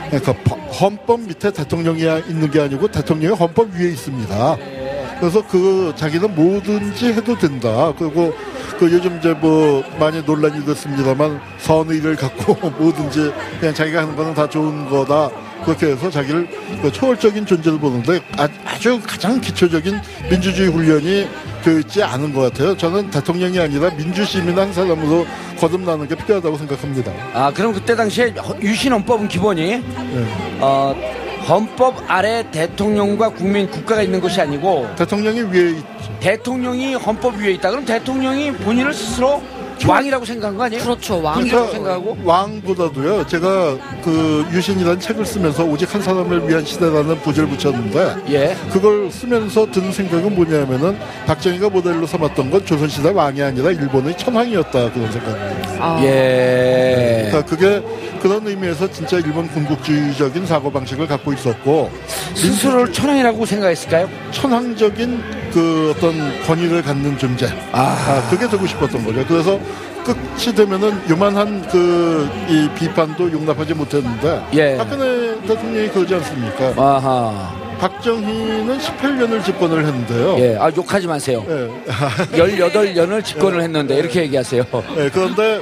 그러니까 법- 헌법 밑에 대통령이 있는 게 아니고 대통령이 헌법 위에 있습니다. 그래서 그 자기는 뭐든지 해도 된다. 그리고 그 요즘 이제 뭐 많이 논란이 됐습니다만 선의를 갖고 뭐든지 그냥 자기가 하는 거는 다 좋은 거다. 그렇게 해서 자기를 그 초월적인 존재를 보는데 아- 아주 가장 기초적인 민주주의 훈련이 되어 있지 않은 것 같아요. 저는 대통령이 아니라 민주시민 한 사람으로 거듭나는 게 필요하다고 생각합니다. 아, 그럼 그때 당시에 허- 유신 헌법은 기본이 예. 어, 헌법 아래 대통령과 국민 국가가 있는 것이 아니고 대통령이 위에 있죠. 대통령이 헌법 위에 있다. 그럼 대통령이 본인을 스스로 왕이라고 생각한 거 아니에요? 그렇죠. 왕. 왕이라고 생각하고 왕보다도요. 제가 그 유신이라는 책을 쓰면서 오직 한 사람을 위한 시대라는 부제를 붙였는데 예. 그걸 쓰면서 드는 생각은 뭐냐면은 박정희가 모델로 삼았던 건 조선시대 왕이 아니라 일본의 천황이었다 그런 생각입니다. 아. 예. 그러니까 그게 그런 의미에서 진짜 일본 군국주의적인 사고 방식을 갖고 있었고 스스로를 천황이라고 생각했을까요? 천황적인 그 어떤 권위를 갖는 존재. 아, 그게 되고 싶었던 거죠. 그래서 끝이 되면은 요만한 그 이 비판도 용납하지 못했는데 예. 박근혜 대통령이 그러지 않습니까? 아하. 박정희는 18년을 집권을 했는데요. 예. 아, 욕하지 마세요. 예. 18년을 집권을 했는데 이렇게 얘기하세요. 예, 그런데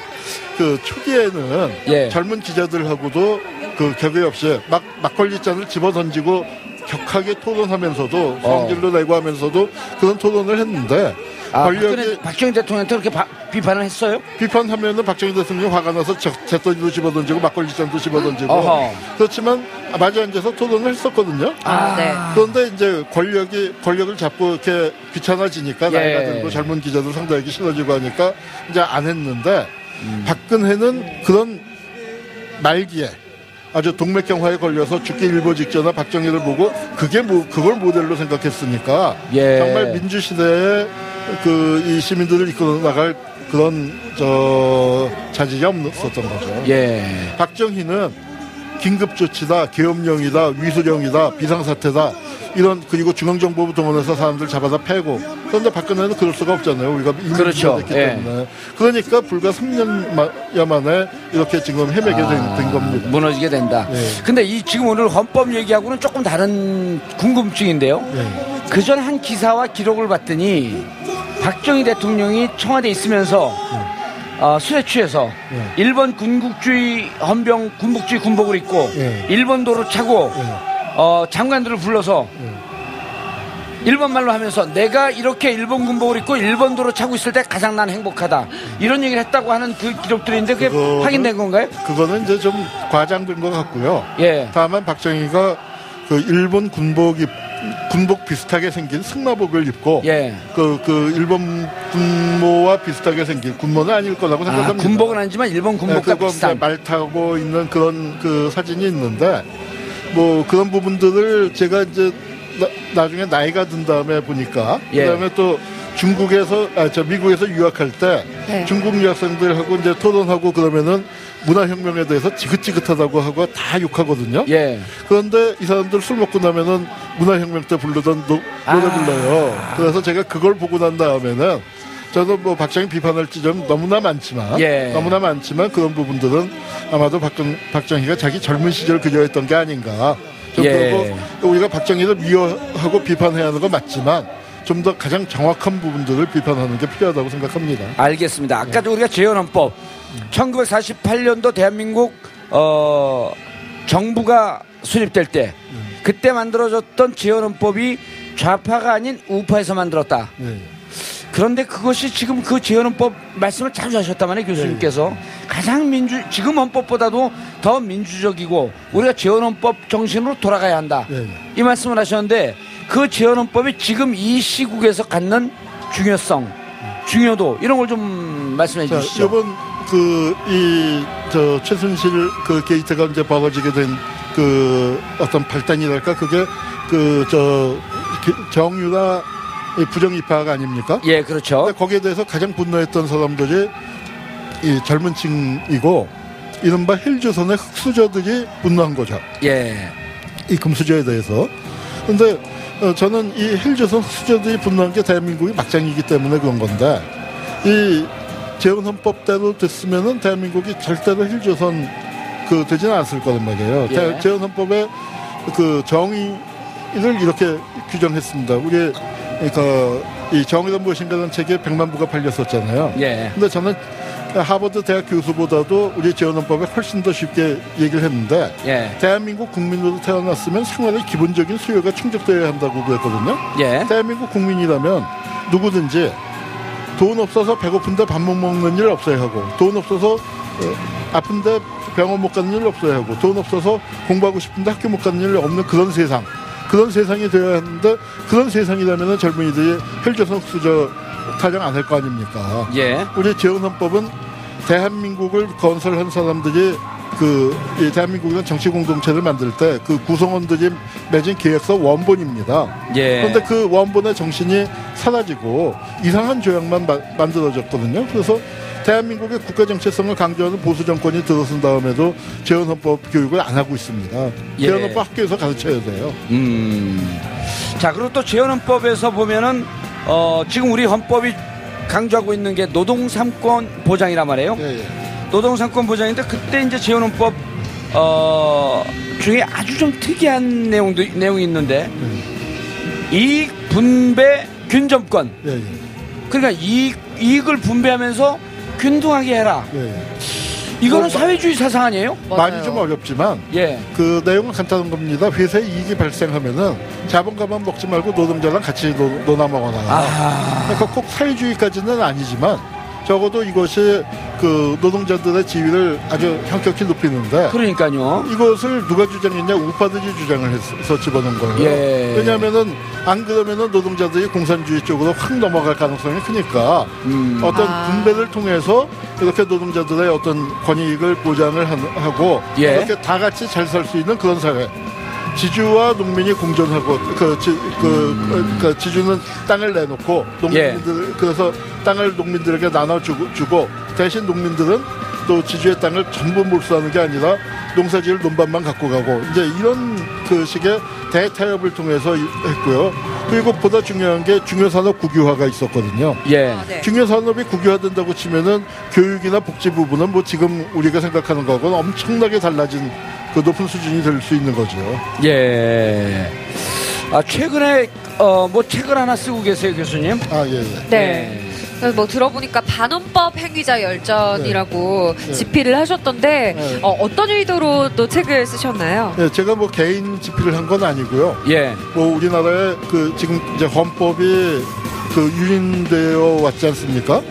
그 초기에는 예. 젊은 기자들하고도 그 격의 없이 막 막걸리 잔을 집어 던지고 격하게 토론하면서도 성질로 내고 하면서도 그런 토론을 했는데 아, 권력이 박근혜, 박정희 대통령한테 그렇게 바- 비판을 했어요? 비판하면은 박정희 대통령 화가 나서 저- 잿더리도 집어 던지고 막걸리 잔도 집어 던지고 어허. 그렇지만 마주 앉아서 토론을 했었거든요. 아, 네. 그런데 이제 권력이 권력을 잡고 이렇게 귀찮아지니까 예. 나이가 들고 젊은 기자들 상대하기 싫어지고 하니까 이제 안 했는데 음. 박근혜는 그런 말기에 아주 동맥경화에 걸려서 죽기 일보 직전에 박정희를 보고 그게 뭐 그걸 모델로 생각했으니까 예. 정말 민주 시대에 그 이 시민들을 이끌어 나갈 그런 저 자질이 없었던 거죠. 예. 박정희는 긴급조치다, 계엄령이다, 위수령이다, 비상사태다 이런 그리고 중앙정보부 동원해서 사람들 잡아다 패고 그런데 박근혜는 그럴 수가 없잖아요. 우리가 이미 그렇죠. 됐기 예. 때문에 그러니까 불과 3년여 만에 이렇게 지금 헤매게 된, 된 겁니다. 무너지게 된다. 예. 근데 이 지금 오늘 헌법 얘기하고는 조금 다른 궁금증인데요. 예. 그전 한 기사와 기록을 봤더니 박정희 대통령이 청와대에 있으면서 어, 술에 취해서 예. 일본 군국주의 헌병 군복주의 군복을 입고 예. 일본 도로 차고 어, 장관들을 불러서 일본 말로 하면서 내가 이렇게 일본 군복을 입고 일본 도로 차고 있을 때 가장 난 행복하다 이런 얘기를 했다고 하는 그 기록들이 있는데 그게 그거는- 확인된 건가요? 그거는 이제 좀 과장된 것 같고요. 예. 다만 박정희가 그 일본 군복 입 군복 비슷하게 생긴 승마복을 입고 예. 그, 그 일본 군모와 비슷하게 생긴 군모는 아닐 거라고 아, 생각합니다. 군복은 아니지만 일본 네, 군복과 그거 비슷한. 말 타고 있는 그런 그 사진이 있는데 뭐 그런 부분들을 제가 이제 나, 중에 나이가 든 다음에 보니까 예. 그다음에 또 중국에서 아 저 미국에서 유학할 때 네. 중국 유학생들하고 이제 토론하고 그러면은 문화혁명에 대해서 지긋지긋하다고 하고 다 욕하거든요. 예. 그런데 이 사람들 술 먹고 나면은 문화혁명 때 부르던 노, 아. 노래 불러요. 그래서 제가 그걸 보고 난 다음에는 저도 뭐 박정희 비판할 지점 너무나 많지만 예. 너무나 많지만 그런 부분들은 아마도 박정, 박정희가 자기 젊은 시절 그려했던 게 아닌가. 좀 예. 그리고 우리가 박정희를 미워하고 비판해야 하는 건 맞지만 좀더 가장 정확한 부분들을 비판하는 게 필요하다고 생각합니다. 알겠습니다. 아까도 우리가 재헌헌법 1948년도 대한민국 어, 정부가 수립될 때 그때 만들어졌던 재헌헌법이 좌파가 아닌 우파에서 만들었다. 예. 그런데 그것이 지금 그 재헌헌법 말씀을 자주 하셨다만요 교수님께서 가장 민주 지금 헌법보다도 더 민주적이고 우리가 재헌헌법 정신으로 돌아가야 한다. 예. 이 말씀을 하셨는데 그 재헌헌법이 지금 이 시국에서 갖는 중요성, 중요도 이런 걸 좀 말씀해 자, 주시죠. 이번 그 이 저 최순실 그 게이트가 이제 벌어지게 된 그 어떤 발단이랄까 그게 그 저 정유나 이 부정 입학 아닙니까? 예, 그렇죠. 거기에 대해서 가장 분노했던 사람들이 이 젊은 층이고 이른바 헬조선의 흑수저들이 분노한 거죠. 예, 이 금수저에 대해서. 근데 어, 저는 이 헬조선 흑수저들이 분노한 게 대한민국이 막장이기 때문에 그런 건데 이 재헌 헌법대로 됐으면은 대한민국이 절대로 헬조선 그 되지는 않았을 거란 말이에요. 예. 대- 재헌 헌법에 그 정의를 이렇게 규정했습니다. 우리 그러니까 이 정의가 무엇인가라는 책에 100만 부가 팔렸었잖아요. 예, 근데 저는 하버드 대학 교수보다도 우리 재헌헌법에 훨씬 더 쉽게 얘기를 했는데 예, 대한민국 국민으로 태어났으면 생활의 기본적인 수요가 충족되어야 한다고 그랬거든요. 예, 대한민국 국민이라면 누구든지 돈 없어서 배고픈데 밥 못 먹는 일 없어야 하고 돈 없어서 어, 아픈데 병원 못 가는 일 없어야 하고 돈 없어서 공부하고 싶은데 학교 못 가는 일 없는 그런 세상 그런 세상이 되어야 하는데 그런 세상이라면 젊은이들이 헬조선 수저 타령 안 할 거 아닙니까? 예, 우리 재헌헌법은 대한민국을 건설한 사람들이 그이 대한민국이라는 정치 공동체를 만들 때 그 구성원들이 맺은 계약서 원본입니다. 예. 그런데 그 원본의 정신이 사라지고 이상한 조약만 마- 만들어졌거든요. 그래서 대한민국의 국가 정체성을 강조하는 보수 정권이 들어선 다음에도 재헌헌법 교육을 안 하고 있습니다. 예. 재헌헌법 학교에서 가르쳐야 돼요. 음. 자, 그리고 또 재헌헌법에서 보면은 어, 지금 우리 헌법이 강조하고 있는 게 노동 삼권 보장이란 말이에요. 예, 예. 노동 삼권 보장인데 그때 이제 재헌헌법 어, 중에 아주 좀 특이한 내용도 내용이 있는데 이익 분배 균점권. 예, 예. 그러니까 이익 이익을 분배하면서 균등하게 해라. 예, 예. 이거는 어, 사회주의 사상 아니에요? 많이 좀 어렵지만 예. 그 내용은 간단한 겁니다. 회사에 이익이 발생하면은 자본가만 먹지 말고 노동자랑 같이 노, 노나 먹어라. 아. 그러니까 꼭 사회주의까지는 아니지만 적어도 이것이 그 노동자들의 지위를 아주 현격히 높이는데 그러니까요. 이것을 누가 주장했냐 우파들이 주장을 해서 집어넣은 거예요. 예. 왜냐하면은 안 그러면은 노동자들이 공산주의 쪽으로 확 넘어갈 가능성이 크니까 음. 어떤 아. 분배를 통해서 이렇게 노동자들의 어떤 권익을 보장을 한- 하고 예. 이렇게 다 같이 잘 살 수 있는 그런 사회. 지주와 농민이 공존하고 그, 지, 그, 그 지주는 땅을 내놓고 농민들 그래서 땅을 농민들에게 나눠주고 주고 대신 농민들은 또 지주의 땅을 전부 몰수하는 게 아니라 농사지을 논밭만 갖고 가고 이제 이런 그 식의 대타협을 통해서 이- 했고요. 그리고 보다 중요한 게 중요산업 국유화가 있었거든요. 예. 아, 네. 중요산업이 국유화된다고 치면은 교육이나 복지 부분은 뭐 지금 우리가 생각하는 거하고는 엄청나게 달라진 그 높은 수준이 될 수 있는 거죠. 예. 아, 최근에, 어, 뭐 책을 하나 쓰고 계세요, 교수님? 아, 예, 예. 네. 그래서 뭐 들어보니까 반헌법 행위자 열전이라고 네. 집필을 하셨던데 네. 어, 떤 의도로 또 책을 쓰셨나요? 예, 제가 뭐 개인 집필을 한 건 아니고요. 예. 뭐 우리나라의 그 지금 이제 헌법이 그 유린되어 왔지 않습니까?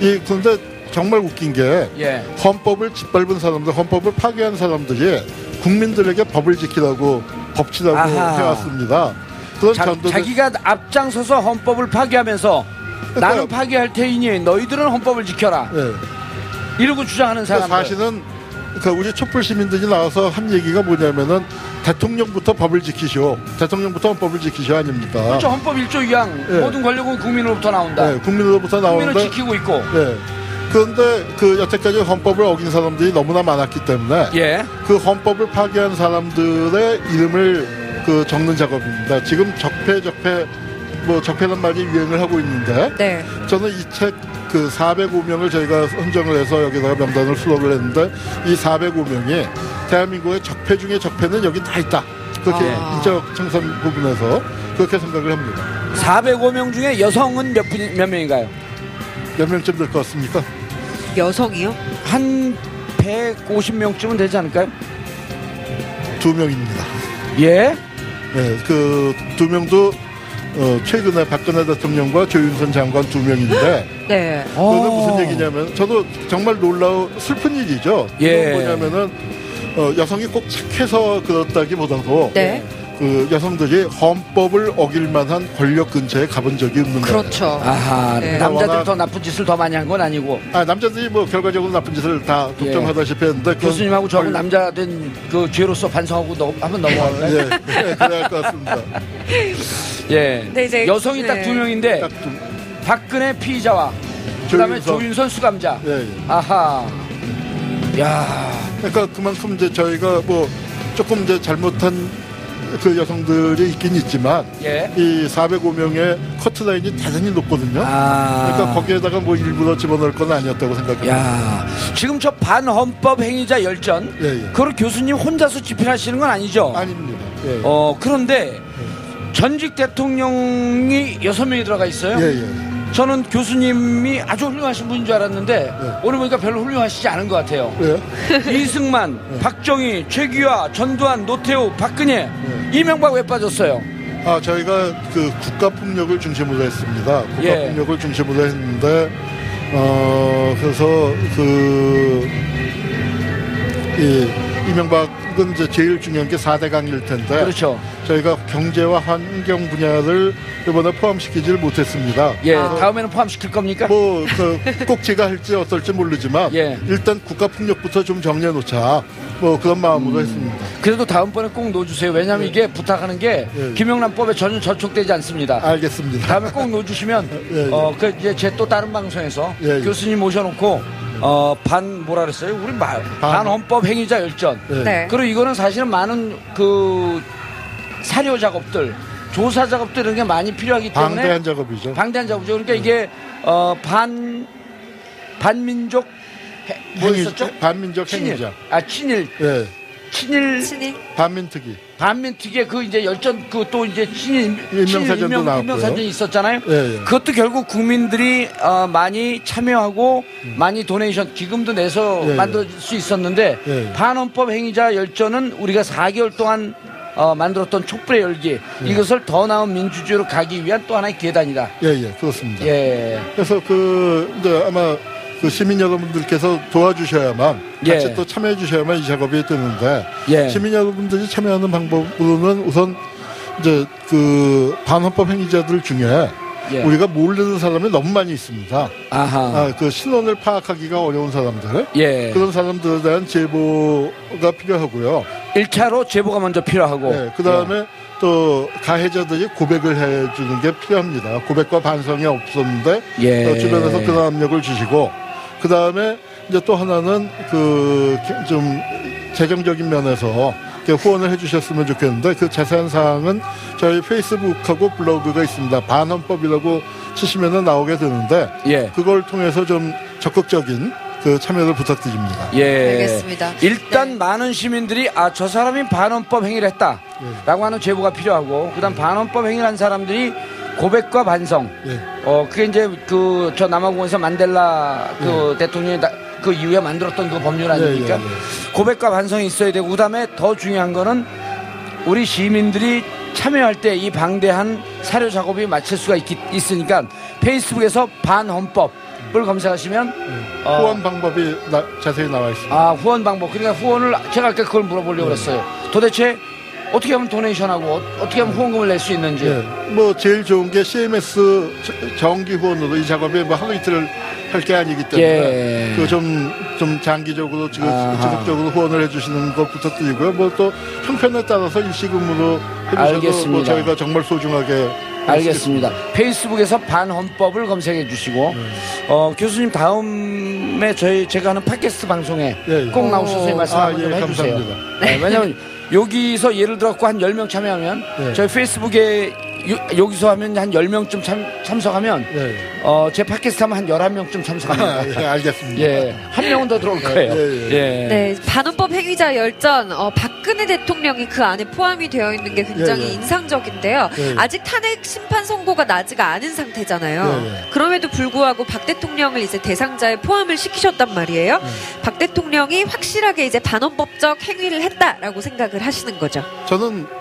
이 그런데 정말 웃긴 게 예. 헌법을 짓밟은 사람들, 헌법을 파괴한 사람들이 국민들에게 법을 지키라고 법치라고 아하. 해왔습니다. 그런 자, 전도들 자기가 앞장서서 헌법을 파괴하면서 그러니까- 나는 파괴할 테이니 너희들은 헌법을 지켜라. 예. 이러고 주장하는 사람들. 사실은 그 우리 촛불 시민들이 나와서 한 얘기가 뭐냐면은 대통령부터 법을 지키시오. 대통령부터 헌법을 지키시오 아닙니까? 그렇죠. 헌법 1조 2항 예. 모든 권력은 국민으로부터 나온다. 네, 국민으로부터 국민을 나오는데 지키고 있고. 네. 그런데 그 여태까지 헌법을 어긴 사람들이 너무나 많았기 때문에 예. 그 헌법을 파괴한 사람들의 이름을 그 적는 작업입니다. 지금 적폐 적폐 뭐 적폐란 말이 유행을 하고 있는데 네. 저는 이 책 그 405명을 저희가 선정을 해서 여기다가 명단을 수록을 했는데 이 405명이 대한민국의 적폐 중에 적폐는 여기 다 있다. 그렇게 아. 인적 청산 부분에서 그렇게 생각을 합니다. 405명 중에 여성은 몇 분, 몇 명인가요? 몇 명쯤 될 것 같습니까? 여성이요? 한 150명쯤은 되지 않을까요? 두 명입니다. 예. 네, 그 두 명도 어, 최근에 박근혜 대통령과 조윤선 장관 두 명인데 네. 그게 어. 무슨 얘기냐면 저도 정말 놀라워 슬픈 일이죠. 예. 뭐냐면은 어, 여성이 꼭 착해서 그렇다기보다도 네. 그 여성들이 헌법을 어길 만한 권력 근처에 가본 적이 없는 거예요. 그렇죠. 아하. 네. 남자들이 워낙- 더 나쁜 짓을 더 많이 한 건 아니고 아, 남자들이 뭐 결과적으로 나쁜 짓을 다 예. 독점하다시피 했는데 교수님하고 저하고 권- 남자 된 그 죄로서 반성하고 넘, 한번 넘어갈까요? 예, 예, 그래야 할 것 같습니다. 예. 근데 이제- 여성이 딱 네. 두 명인데 딱 좀, 박근혜 피의자와 그다음에 조윤선. 조윤선 수감자. 예, 예. 아하. 야. 그러니까 그만큼 이제 저희가 뭐 조금 이제 잘못한 그 여성들이 있긴 있지만 예. 이 405명의 커트 라인이 대단히 높거든요. 아. 그러니까 거기에다가 뭐 일부러 집어넣을 건 아니었다고 생각합니다. 야. 지금 저 반헌법 행위자 열전. 예, 예. 그걸 교수님 혼자서 집필하시는 건 아니죠? 아닙니다. 예, 예. 어, 그런데 전직 대통령이 여섯 명이 들어가 있어요. 예, 예. 저는 교수님이 아주 훌륭하신 분인 줄 알았는데 예. 오늘 보니까 별로 훌륭하시지 않은 것 같아요. 예. 이승만, 박정희, 최규하, 전두환, 노태우, 박근혜, 이명박 왜 빠졌어요? 아, 저희가 그 국가 폭력을 중심으로 했습니다. 국가 예. 폭력을 중심으로 했는데, 어, 그래서 그, 이, 이명박은 이제 제일 중요한 게 4대강일 텐데, 그렇죠. 저희가 경제와 환경 분야를 이번에 포함시키지를 못했습니다. 예, 아. 다음에는 포함시킬 겁니까? 뭐, 그, 꼭 제가 할지 어떨지 모르지만, 예. 일단 국가 폭력부터 좀 정리해 놓자. 뭐 그런 마음으로 음. 했습니다. 그래도 다음번에 꼭 넣어주세요. 왜냐하면 이게 부탁하는 게 예. 김영란법에 전혀 저촉되지 않습니다. 알겠습니다. 다음에 꼭 넣어주시면 예, 예. 어, 그 이제 제 또 다른 방송에서 예, 예. 교수님 모셔놓고 어, 반 뭐라 그랬어요? 우리 말, 반- 반헌법 행위자 열전. 예. 네. 그리고 이거는 사실은 많은 그 사료 작업들, 조사 작업들 이런 게 많이 필요하기 때문에 방대한 작업이죠. 방대한 작업이죠. 그러니까 이게 어, 반 반민족 해- 뭐 행위- 있었죠? 친일. 행위자. 아 친일, 예. 친일 친일. 반민특위. 반민특위의 그 이제 열전 그 또 이제 친일 인명사전도 친일 인명- 나왔고요. 인명사전이 있었잖아요. 예, 예. 그것도 결국 국민들이 어, 많이 참여하고 많이 도네이션 기금도 내서 예, 예. 만들 수 있었는데 예, 예. 반헌법 행위자 열전은 우리가 4개월 동안 어, 만들었던 촛불의 열기 예. 이것을 더 나은 민주주의로 가기 위한 또 하나의 계단이다. 예, 예, 그렇습니다. 예. 그래서 그, 이제 아마 그 시민 여러분들께서 도와주셔야만, 예. 같이 또 참여해 주셔야만 이 작업이 되는데, 예. 시민 여러분들이 참여하는 방법으로는 우선 이제 그 반헌법 행위자들 중에 예. 우리가 모르는 사람이 너무 많이 있습니다. 아하. 아, 그 신원을 파악하기가 어려운 사람들. 예. 그런 사람들에 대한 제보가 필요하고요. 1차로 제보가 먼저 필요하고. 네, 그 다음에 또 가해자들이 고백을 해주는 게 필요합니다. 고백과 반성이 없었는데 예. 어, 주변에서 그런 압력을 주시고 그 다음에 이제 또 하나는 그 좀 재정적인 면에서 후원을 해주셨으면 좋겠는데 그 자세한 사항은 저희 페이스북하고 블로그가 있습니다. 반헌법이라고 치시면 나오게 되는데 예. 그걸 통해서 좀 적극적인 그 참여를 부탁드립니다. 예. 알겠습니다. 일단 네. 많은 시민들이 아 저 사람이 반헌법 행위를 했다라고 하는 제보가 필요하고 그다음 반헌법 행위를 한 사람들이 고백과 반성. 예. 어 그게 이제 그 저 남아공에서 만델라 그 대통령이 나- 그 이후에 만들었던 그 법률 아닙니까? 예, 예, 예. 고백과 반성이 있어야 되고 그다음에 더 중요한 거는 우리 시민들이 참여할 때 이 방대한 사료 작업이 마칠 수가 있, 있으니까 페이스북에서 반헌법 을 검색하시면 어, 후원 방법이 나- 자세히 나와 있습니다. 아 후원 방법 그러니까 후원을 제가 아까 그걸 물어보려고 그랬어요 도대체 어떻게 하면 도네이션하고 어, 어떻게 하면 후원금을 낼 수 있는지 예, 뭐 제일 좋은 게 CMS 저- 정기 후원으로 이 작업에 뭐 하루 이틀 할게 아니기 때문에 예. 그좀좀 장기적으로 지금 아하. 지속적으로 후원을 해주시는 것 부탁드리고요. 뭐 또 형편에 따라서 일시금으로 해주셔도 뭐 알겠습니다. 저희가 정말 소중하게 알겠습니다. 페이스북에서 반헌법을 검색해 주시고 어, 교수님 다음에 저희 제가 하는 팟캐스트 방송에 예, 예. 꼭 나오셔서 이 말씀 아, 한번 좀 예, 해주세요. 감사합니다. 네, 왜냐하면 여기서 예를 들어서 한 10명 참여하면 네. 저희 페이스북에 요- 여기서 하면 한 10명쯤 참, 참석하면 네. 어, 제 팟캐스트 하면 한 11명쯤 참석합니다. 아, 예, 알겠습니다. 예, 한 명은 더 들어올 거예요. 예, 예. 네, 반헌법 행위자 열전, 어, 박근혜 대통령이 그 안에 포함이 되어 있는 게 굉장히 예, 예. 인상적인데요. 예. 아직 탄핵 심판 선고가 나지가 않은 상태잖아요. 예, 예. 그럼에도 불구하고 박 대통령을 이제 대상자에 포함을 시키셨단 말이에요. 예. 박 대통령이 확실하게 이제 반헌법적 행위를 했다라고 생각을 하시는 거죠. 저는 아,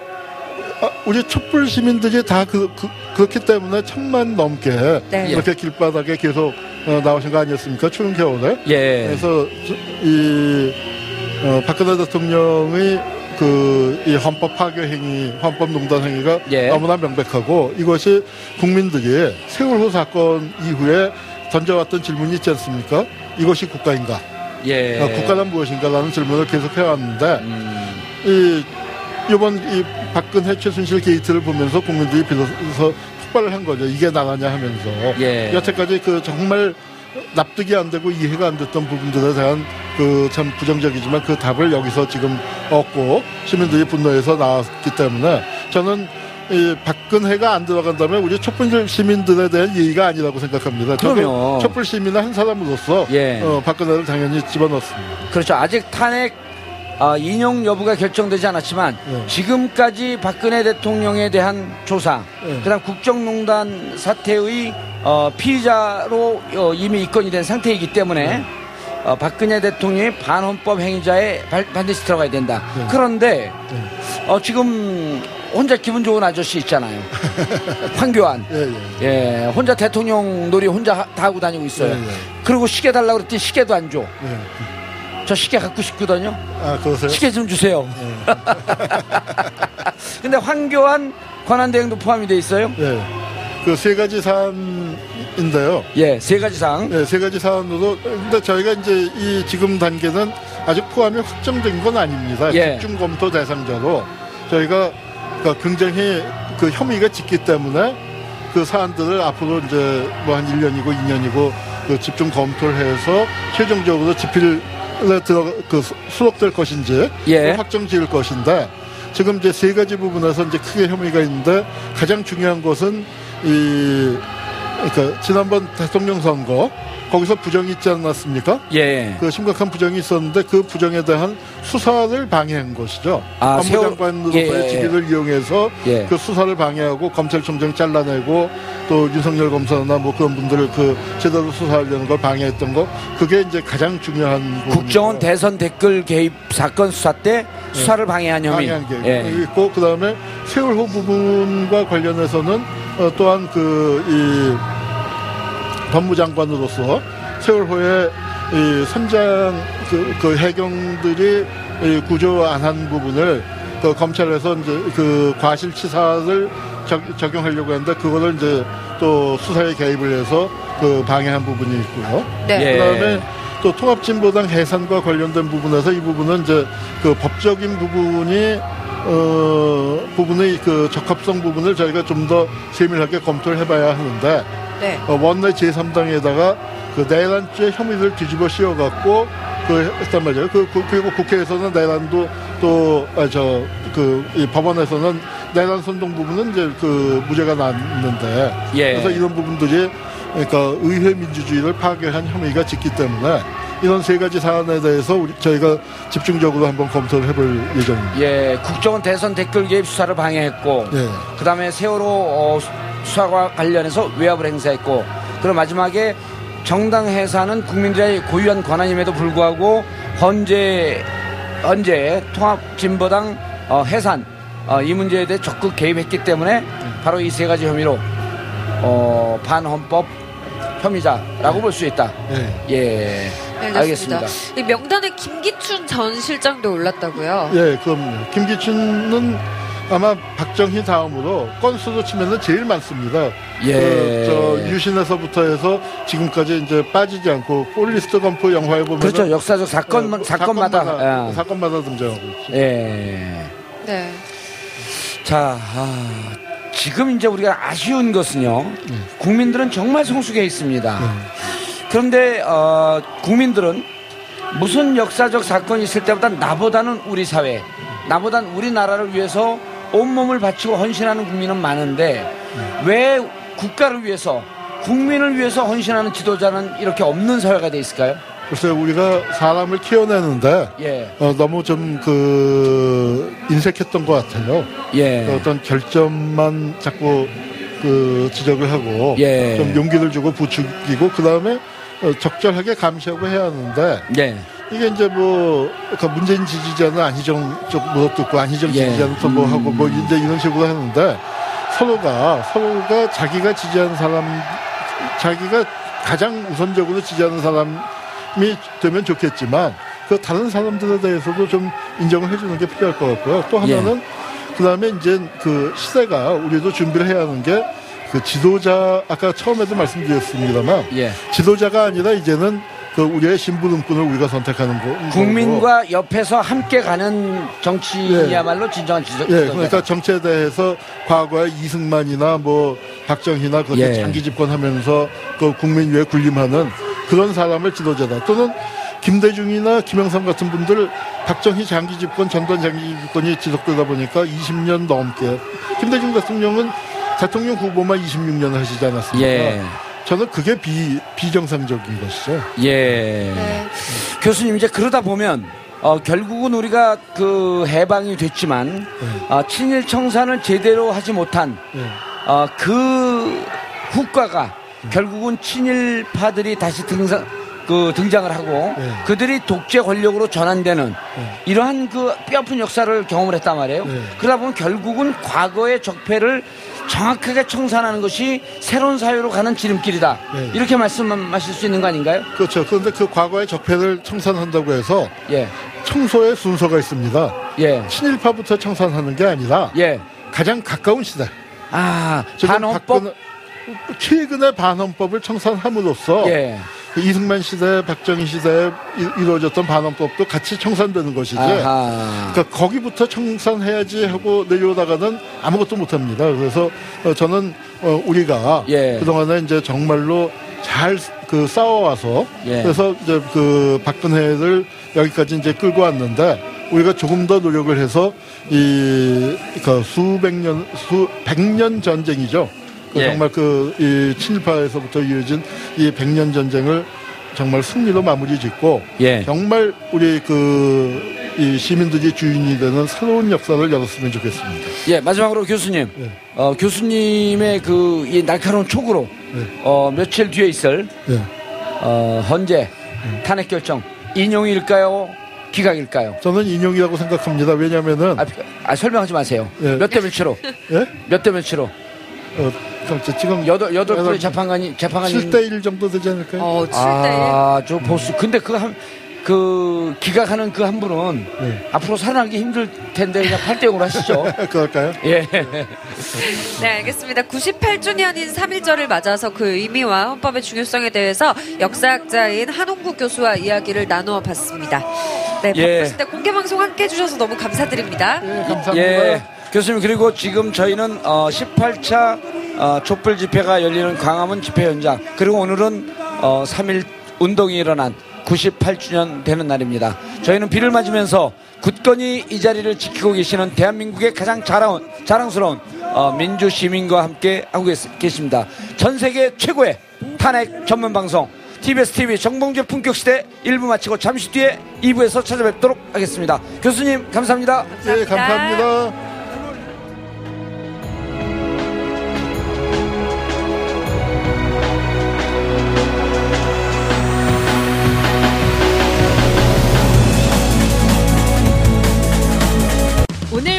우리 촛불 시민들이 다 그, 렇기 때문에 천만 넘게 네. 이렇게 길바닥에 계속 어, 나오신 거 아니었습니까? 추운 겨울에. 예. 그래서 저- 이 어, 박근혜 대통령의 그 이 헌법 파괴 행위, 헌법 농단 행위가 예. 너무나 명백하고 이것이 국민들이 세월호 사건 이후에 던져왔던 질문이 있지 않습니까? 이것이 국가인가? 예. 어, 국가란 무엇인가라는 질문을 계속 해왔는데 음, 이 이번 이 박근혜 최순실 게이트를 보면서 국민들이 비로소 폭발을 한 거죠. 이게 나가냐 하면서 예. 여태까지 그 정말 납득이 안 되고 이해가 안 됐던 부분들에 대한 그 참 부정적이지만 그 답을 여기서 지금 얻고 시민들이 분노해서 나왔기 때문에 저는 이 박근혜가 안 들어간다면 우리 촛불 시민들에 대한 예의가 아니라고 생각합니다. 그럼요. 촛불 시민의 한 사람으로서 예. 어, 박근혜를 당연히 집어넣습니다. 그렇죠. 아직 탄핵 아, 인용 여부가 결정되지 않았지만 예. 지금까지 박근혜 대통령에 대한 조사, 예. 그다음 국정농단 사태의 어, 피의자로 어, 이미 입건이 된 상태이기 때문에 네. 어, 박근혜 대통령이 반헌법 행위자에 발- 반드시 들어가야 된다. 네. 그런데 어, 지금 혼자 기분 좋은 아저씨 있잖아요. 황교안. 예, 예. 예, 혼자 대통령 놀이 혼자 하- 다 하고 다니고 있어요. 예, 예. 그리고 시계 달라고 그랬더니 시계도 안 줘. 예. 저 시계 갖고 싶거든요. 아, 그러세요? 시계 좀 주세요. 예. 근데 황교안 권한대행도 포함이 돼 있어요. 예. 그세 가지 사안인데요. 예, 세 가지 상. 예, 세 가지 사안으로. 근데 저희가 이제 이 지금 단계는 아직 포함이 확정된 건 아닙니다. 예. 집중 검토 대상자로 저희가 그러니까 굉장히 그 혐의가 짙기 때문에 그 사안들을 앞으로 이제 뭐한 1년이고 2년이고 그 집중 검토를 해서 최종적으로 집필에 들어 그 수- 수록될 것인지 예. 확정 지을 것인데 지금 이제 세 가지 부분에서 이제 크게 혐의가 있는데 가장 중요한 것은 이 그러니까 지난번 대통령 선거 거기서 부정이 있지 않았습니까? 예. 그 심각한 부정이 있었는데 그 부정에 대한 수사를 방해한 것이죠. 아, 세월- 법무장관으로서의 예. 직위를 이용해서 예. 그 수사를 방해하고 검찰총장 잘라내고 또 윤석열 검사나 뭐 그런 분들을 그 제대로 수사하려는 걸 방해했던 거 그게 이제 가장 중요한 국정원 부분이고요. 대선 댓글 개입 사건 수사 때 수사를 방해한 혐의. 방해한 게 예. 있고 그다음에 세월호 부분과 관련해서는 어, 또한 그 이 법무장관으로서 세월호의 이 선장 그, 그 해경들이 이 구조 안 한 부분을 그 검찰에서 이제 그 과실치사를 적, 적용하려고 했는데 그거를 이제 또 수사에 개입을 해서 그 방해한 부분이 있고요. 네. 예. 그다음에 또 통합진보당 해산과 관련된 부분에서 이 부분은 이제 그 법적인 부분이 어 부분의 그 적합성 부분을 저희가 좀 더 세밀하게 검토를 해봐야 하는데 네. 어, 원내 제3당에다가 그 내란죄 혐의를 뒤집어 씌워갖고 그 했단 말이에요. 그, 그- 그리고 국회에서는 내란도 또저그 법원에서는 내란 선동 부분은 이제 그 무죄가 났는데 예. 그래서 이런 부분들이 그러니까 의회 민주주의를 파괴한 혐의가 짙기 때문에 이런 세 가지 사안에 대해서 우리 저희가 집중적으로 한번 검토를 해볼 예정입니다. 예, 국정원 대선 댓글 개입 수사를 방해했고, 예. 그 다음에 세월호 어, 수- 수사와 관련해서 외압을 행사했고, 그리고 마지막에 정당 해산은 국민들의 고유한 권한임에도 불구하고 헌재 헌재 통합진보당 어, 해산 어, 이 문제에 대해 적극 개입했기 때문에 바로 이 세 가지 혐의로 어, 반헌법 혐의자라고 볼 수 있다. 예. 예, 네, 알겠습니다. 알겠습니다. 이 명단에 김기춘 전 실장도 올랐다고요. 예, 그럼 김기춘은 아마 박정희 다음으로 건수로 치면은 제일 많습니다. 예. 그, 저 유신에서부터 해서 지금까지 이제 빠지지 않고 포레스트 검프 영화에 보면 그렇죠. 역사적 사건, 사건마다. 사건마다, 예. 사건마다 등장하고 있죠. 예. 네. 자, 아, 지금 이제 우리가 아쉬운 것은요. 국민들은 정말 성숙해 있습니다. 그런데 어, 국민들은 무슨 역사적 사건이 있을 때보다 나보다는 우리 사회, 나보다는 우리나라를 위해서 온몸을 바치고 헌신하는 국민은 많은데 왜 국가를 위해서 국민을 위해서 헌신하는 지도자는 이렇게 없는 사회가 돼 있을까요? 글쎄 우리가 사람을 키워내는데 예, 어, 너무 좀 그 인색했던 것 같아요. 예, 어떤 결점만 자꾸 그 지적을 하고 예. 좀 용기를 주고 부추기고 그 다음에 적절하게 감시하고 해야 하는데 예, 이게 이제 뭐, 그 문재인 지지자는 안희정 쪽 물어뜯고 안희정 예. 지지자는 또 뭐 하고 뭐 이제 이런 식으로 하는데 서로가, 서로가 자기가 지지하는 사람, 자기가 가장 우선적으로 지지하는 사람 이 되면 좋겠지만 그 다른 사람들에 대해서도 좀 인정을 해주는 게 필요할 것 같고요. 또 하나는 그 다음에 이제 그 시대가 우리도 준비를 해야 하는 게 그 지도자, 아까 처음에도 말씀드렸습니다만 예. 지도자가 아니라 이제는 그 우리의 신부름꾼을 우리가 선택하는 거. 국민과 옆에서 함께 가는 정치야말로 진정한 지도. 예, 그러니까 정치에 대해서 과거에 이승만이나 뭐 박정희나 그렇게 예. 장기 집권하면서 그 국민 위에 군림하는 그런 사람을 지도자다. 또는 김대중이나 김영삼 같은 분들 박정희 장기 집권, 전두환 장기 집권이 지속되다 보니까 20년 넘게 김대중 경우는 대통령 후보만 26년을 하시지 않았습니까? 예, 저는 그게 비, 비정상적인 것이죠. 예. 네. 교수님 이제 그러다 보면 어, 결국은 우리가 그 해방이 됐지만 어, 친일 청산을 제대로 하지 못한 예. 어, 그 후과가 결국은 친일파들이 다시 등장 그 등장을 하고 네. 그들이 독재 권력으로 전환되는 네. 이러한 그 뼈아픈 역사를 경험을 했단 말이에요. 네. 그러다 보면 결국은 과거의 적폐를 정확하게 청산하는 것이 새로운 사회로 가는 지름길이다. 네. 이렇게 말씀하실 수 있는 거 아닌가요? 그렇죠. 그런데 그 과거의 적폐를 청산한다고 해서 예, 청소의 순서가 있습니다. 예, 친일파부터 청산하는 게 아니라 예. 가장 가까운 시대. 아, 지금 반헌법. 박근혜- 최근에 반헌법을 청산함으로써 예. 그 이승만 시대, 박정희 시대에 이- 이루어졌던 반헌법도 같이 청산되는 것이지. 아하. 그러니까 거기부터 청산해야지 하고 내려오다가는 아무것도 못합니다. 그래서 어, 저는 어, 우리가 예. 그동안에 이제 정말로 잘 그 싸워와서 예. 그래서 이제 그 박근혜를 여기까지 이제 끌고 왔는데 우리가 조금 더 노력을 해서 이 그 수백 년, 수 백 년 전쟁이죠. 그 예. 정말 그 이 친일파에서부터 이어진 이 백년 전쟁을 정말 승리로 마무리 짓고 예. 정말 우리 그 이 시민들이 주인이 되는 새로운 역사를 열었으면 좋겠습니다. 예, 마지막으로 교수님. 예. 어, 교수님의 그, 이 날카로운 촉으로, 네. 어, 며칠 뒤에 있을, 예. 어, 헌재, 탄핵 결정, 인용일까요? 기각일까요? 저는 인용이라고 생각합니다. 왜냐면은 아, 아, 설명하지 마세요. 예. 몇대 몇치로? 예? 몇대 몇치로? 어, 그럼 저 지금 여덟, 여덟 분의 재판관이, 재판관이. 7대 1 정도 되지 않을까요? 어, 7대1. 아, 저 보수. 근데 그 한, 그, 기각하는 그 한 분은 네. 앞으로 살아나기 힘들 텐데 그냥 8대 0으로 하시죠. 그럴까요? 예. 네, 알겠습니다. 98주년인 3.1절을 맞아서 그 의미와 헌법의 중요성에 대해서 역사학자인 한홍구 교수와 이야기를 나누어 봤습니다. 네, 예. 바쁘실 때 공개 방송 함께 해주셔서 너무 감사드립니다. 예, 감사합니다. 예. 교수님, 그리고 지금 저희는 어, 18차 어, 촛불 집회가 열리는 광화문 집회 현장, 그리고 오늘은 어, 3일 운동이 일어난 98주년 되는 날입니다. 저희는 비를 맞으면서 굳건히 이 자리를 지키고 계시는 대한민국의 가장 자랑, 자랑스러운 어, 민주 시민과 함께 하고 계십니다. 전 세계 최고의 탄핵 전문 방송 TBS TV 정봉재 품격 시대 1부 마치고 잠시 뒤에 2부에서 찾아뵙도록 하겠습니다. 교수님 감사합니다. 예, 감사합니다. 오늘